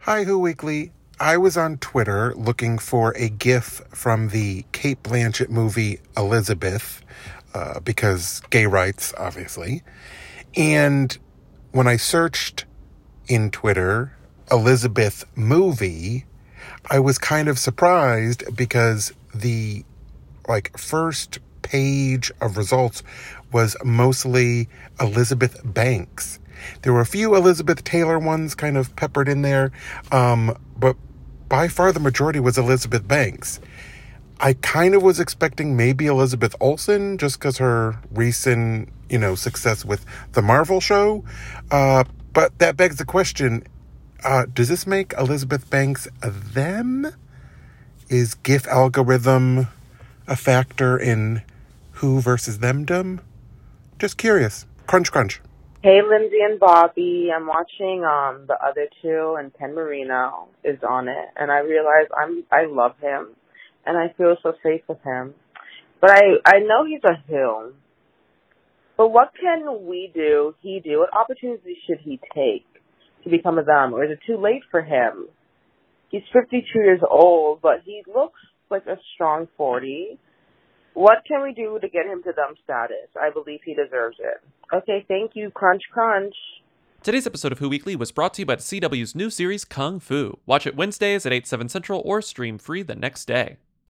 Hi, Who Weekly. I was on Twitter looking for a GIF from the Cate Blanchett movie Elizabeth, uh, because gay rights, obviously. And when I searched in Twitter Elizabeth movie, I was kind of surprised because the like first page of results was mostly Elizabeth Banks. There were a few Elizabeth Taylor ones kind of peppered in there, um, but by far the majority was Elizabeth Banks. I kind of was expecting maybe Elizabeth Olsen just because her recent, you know, success with the Marvel show. Uh, but that begs the question uh, does this make Elizabeth Banks a them? Is GIF algorithm a factor in who versus themdom? Just curious. Crunch, crunch. Hey, Lindsay and Bobby. I'm watching um the other two, and Ken Marino is on it, and I realize I'm I love him, and I feel so safe with him. But I I know he's a who. But what can we do? He do? What opportunities should he take to become a them, or is it too late for him? He's 52 years old, but he looks like a strong 40. What can we do to get him to them status? I believe he deserves it. Okay, thank you. Crunch, crunch. Today's episode of Who Weekly was brought to you by the CW's new series Kung Fu. Watch it Wednesdays at 8, 7 central or stream free the next day.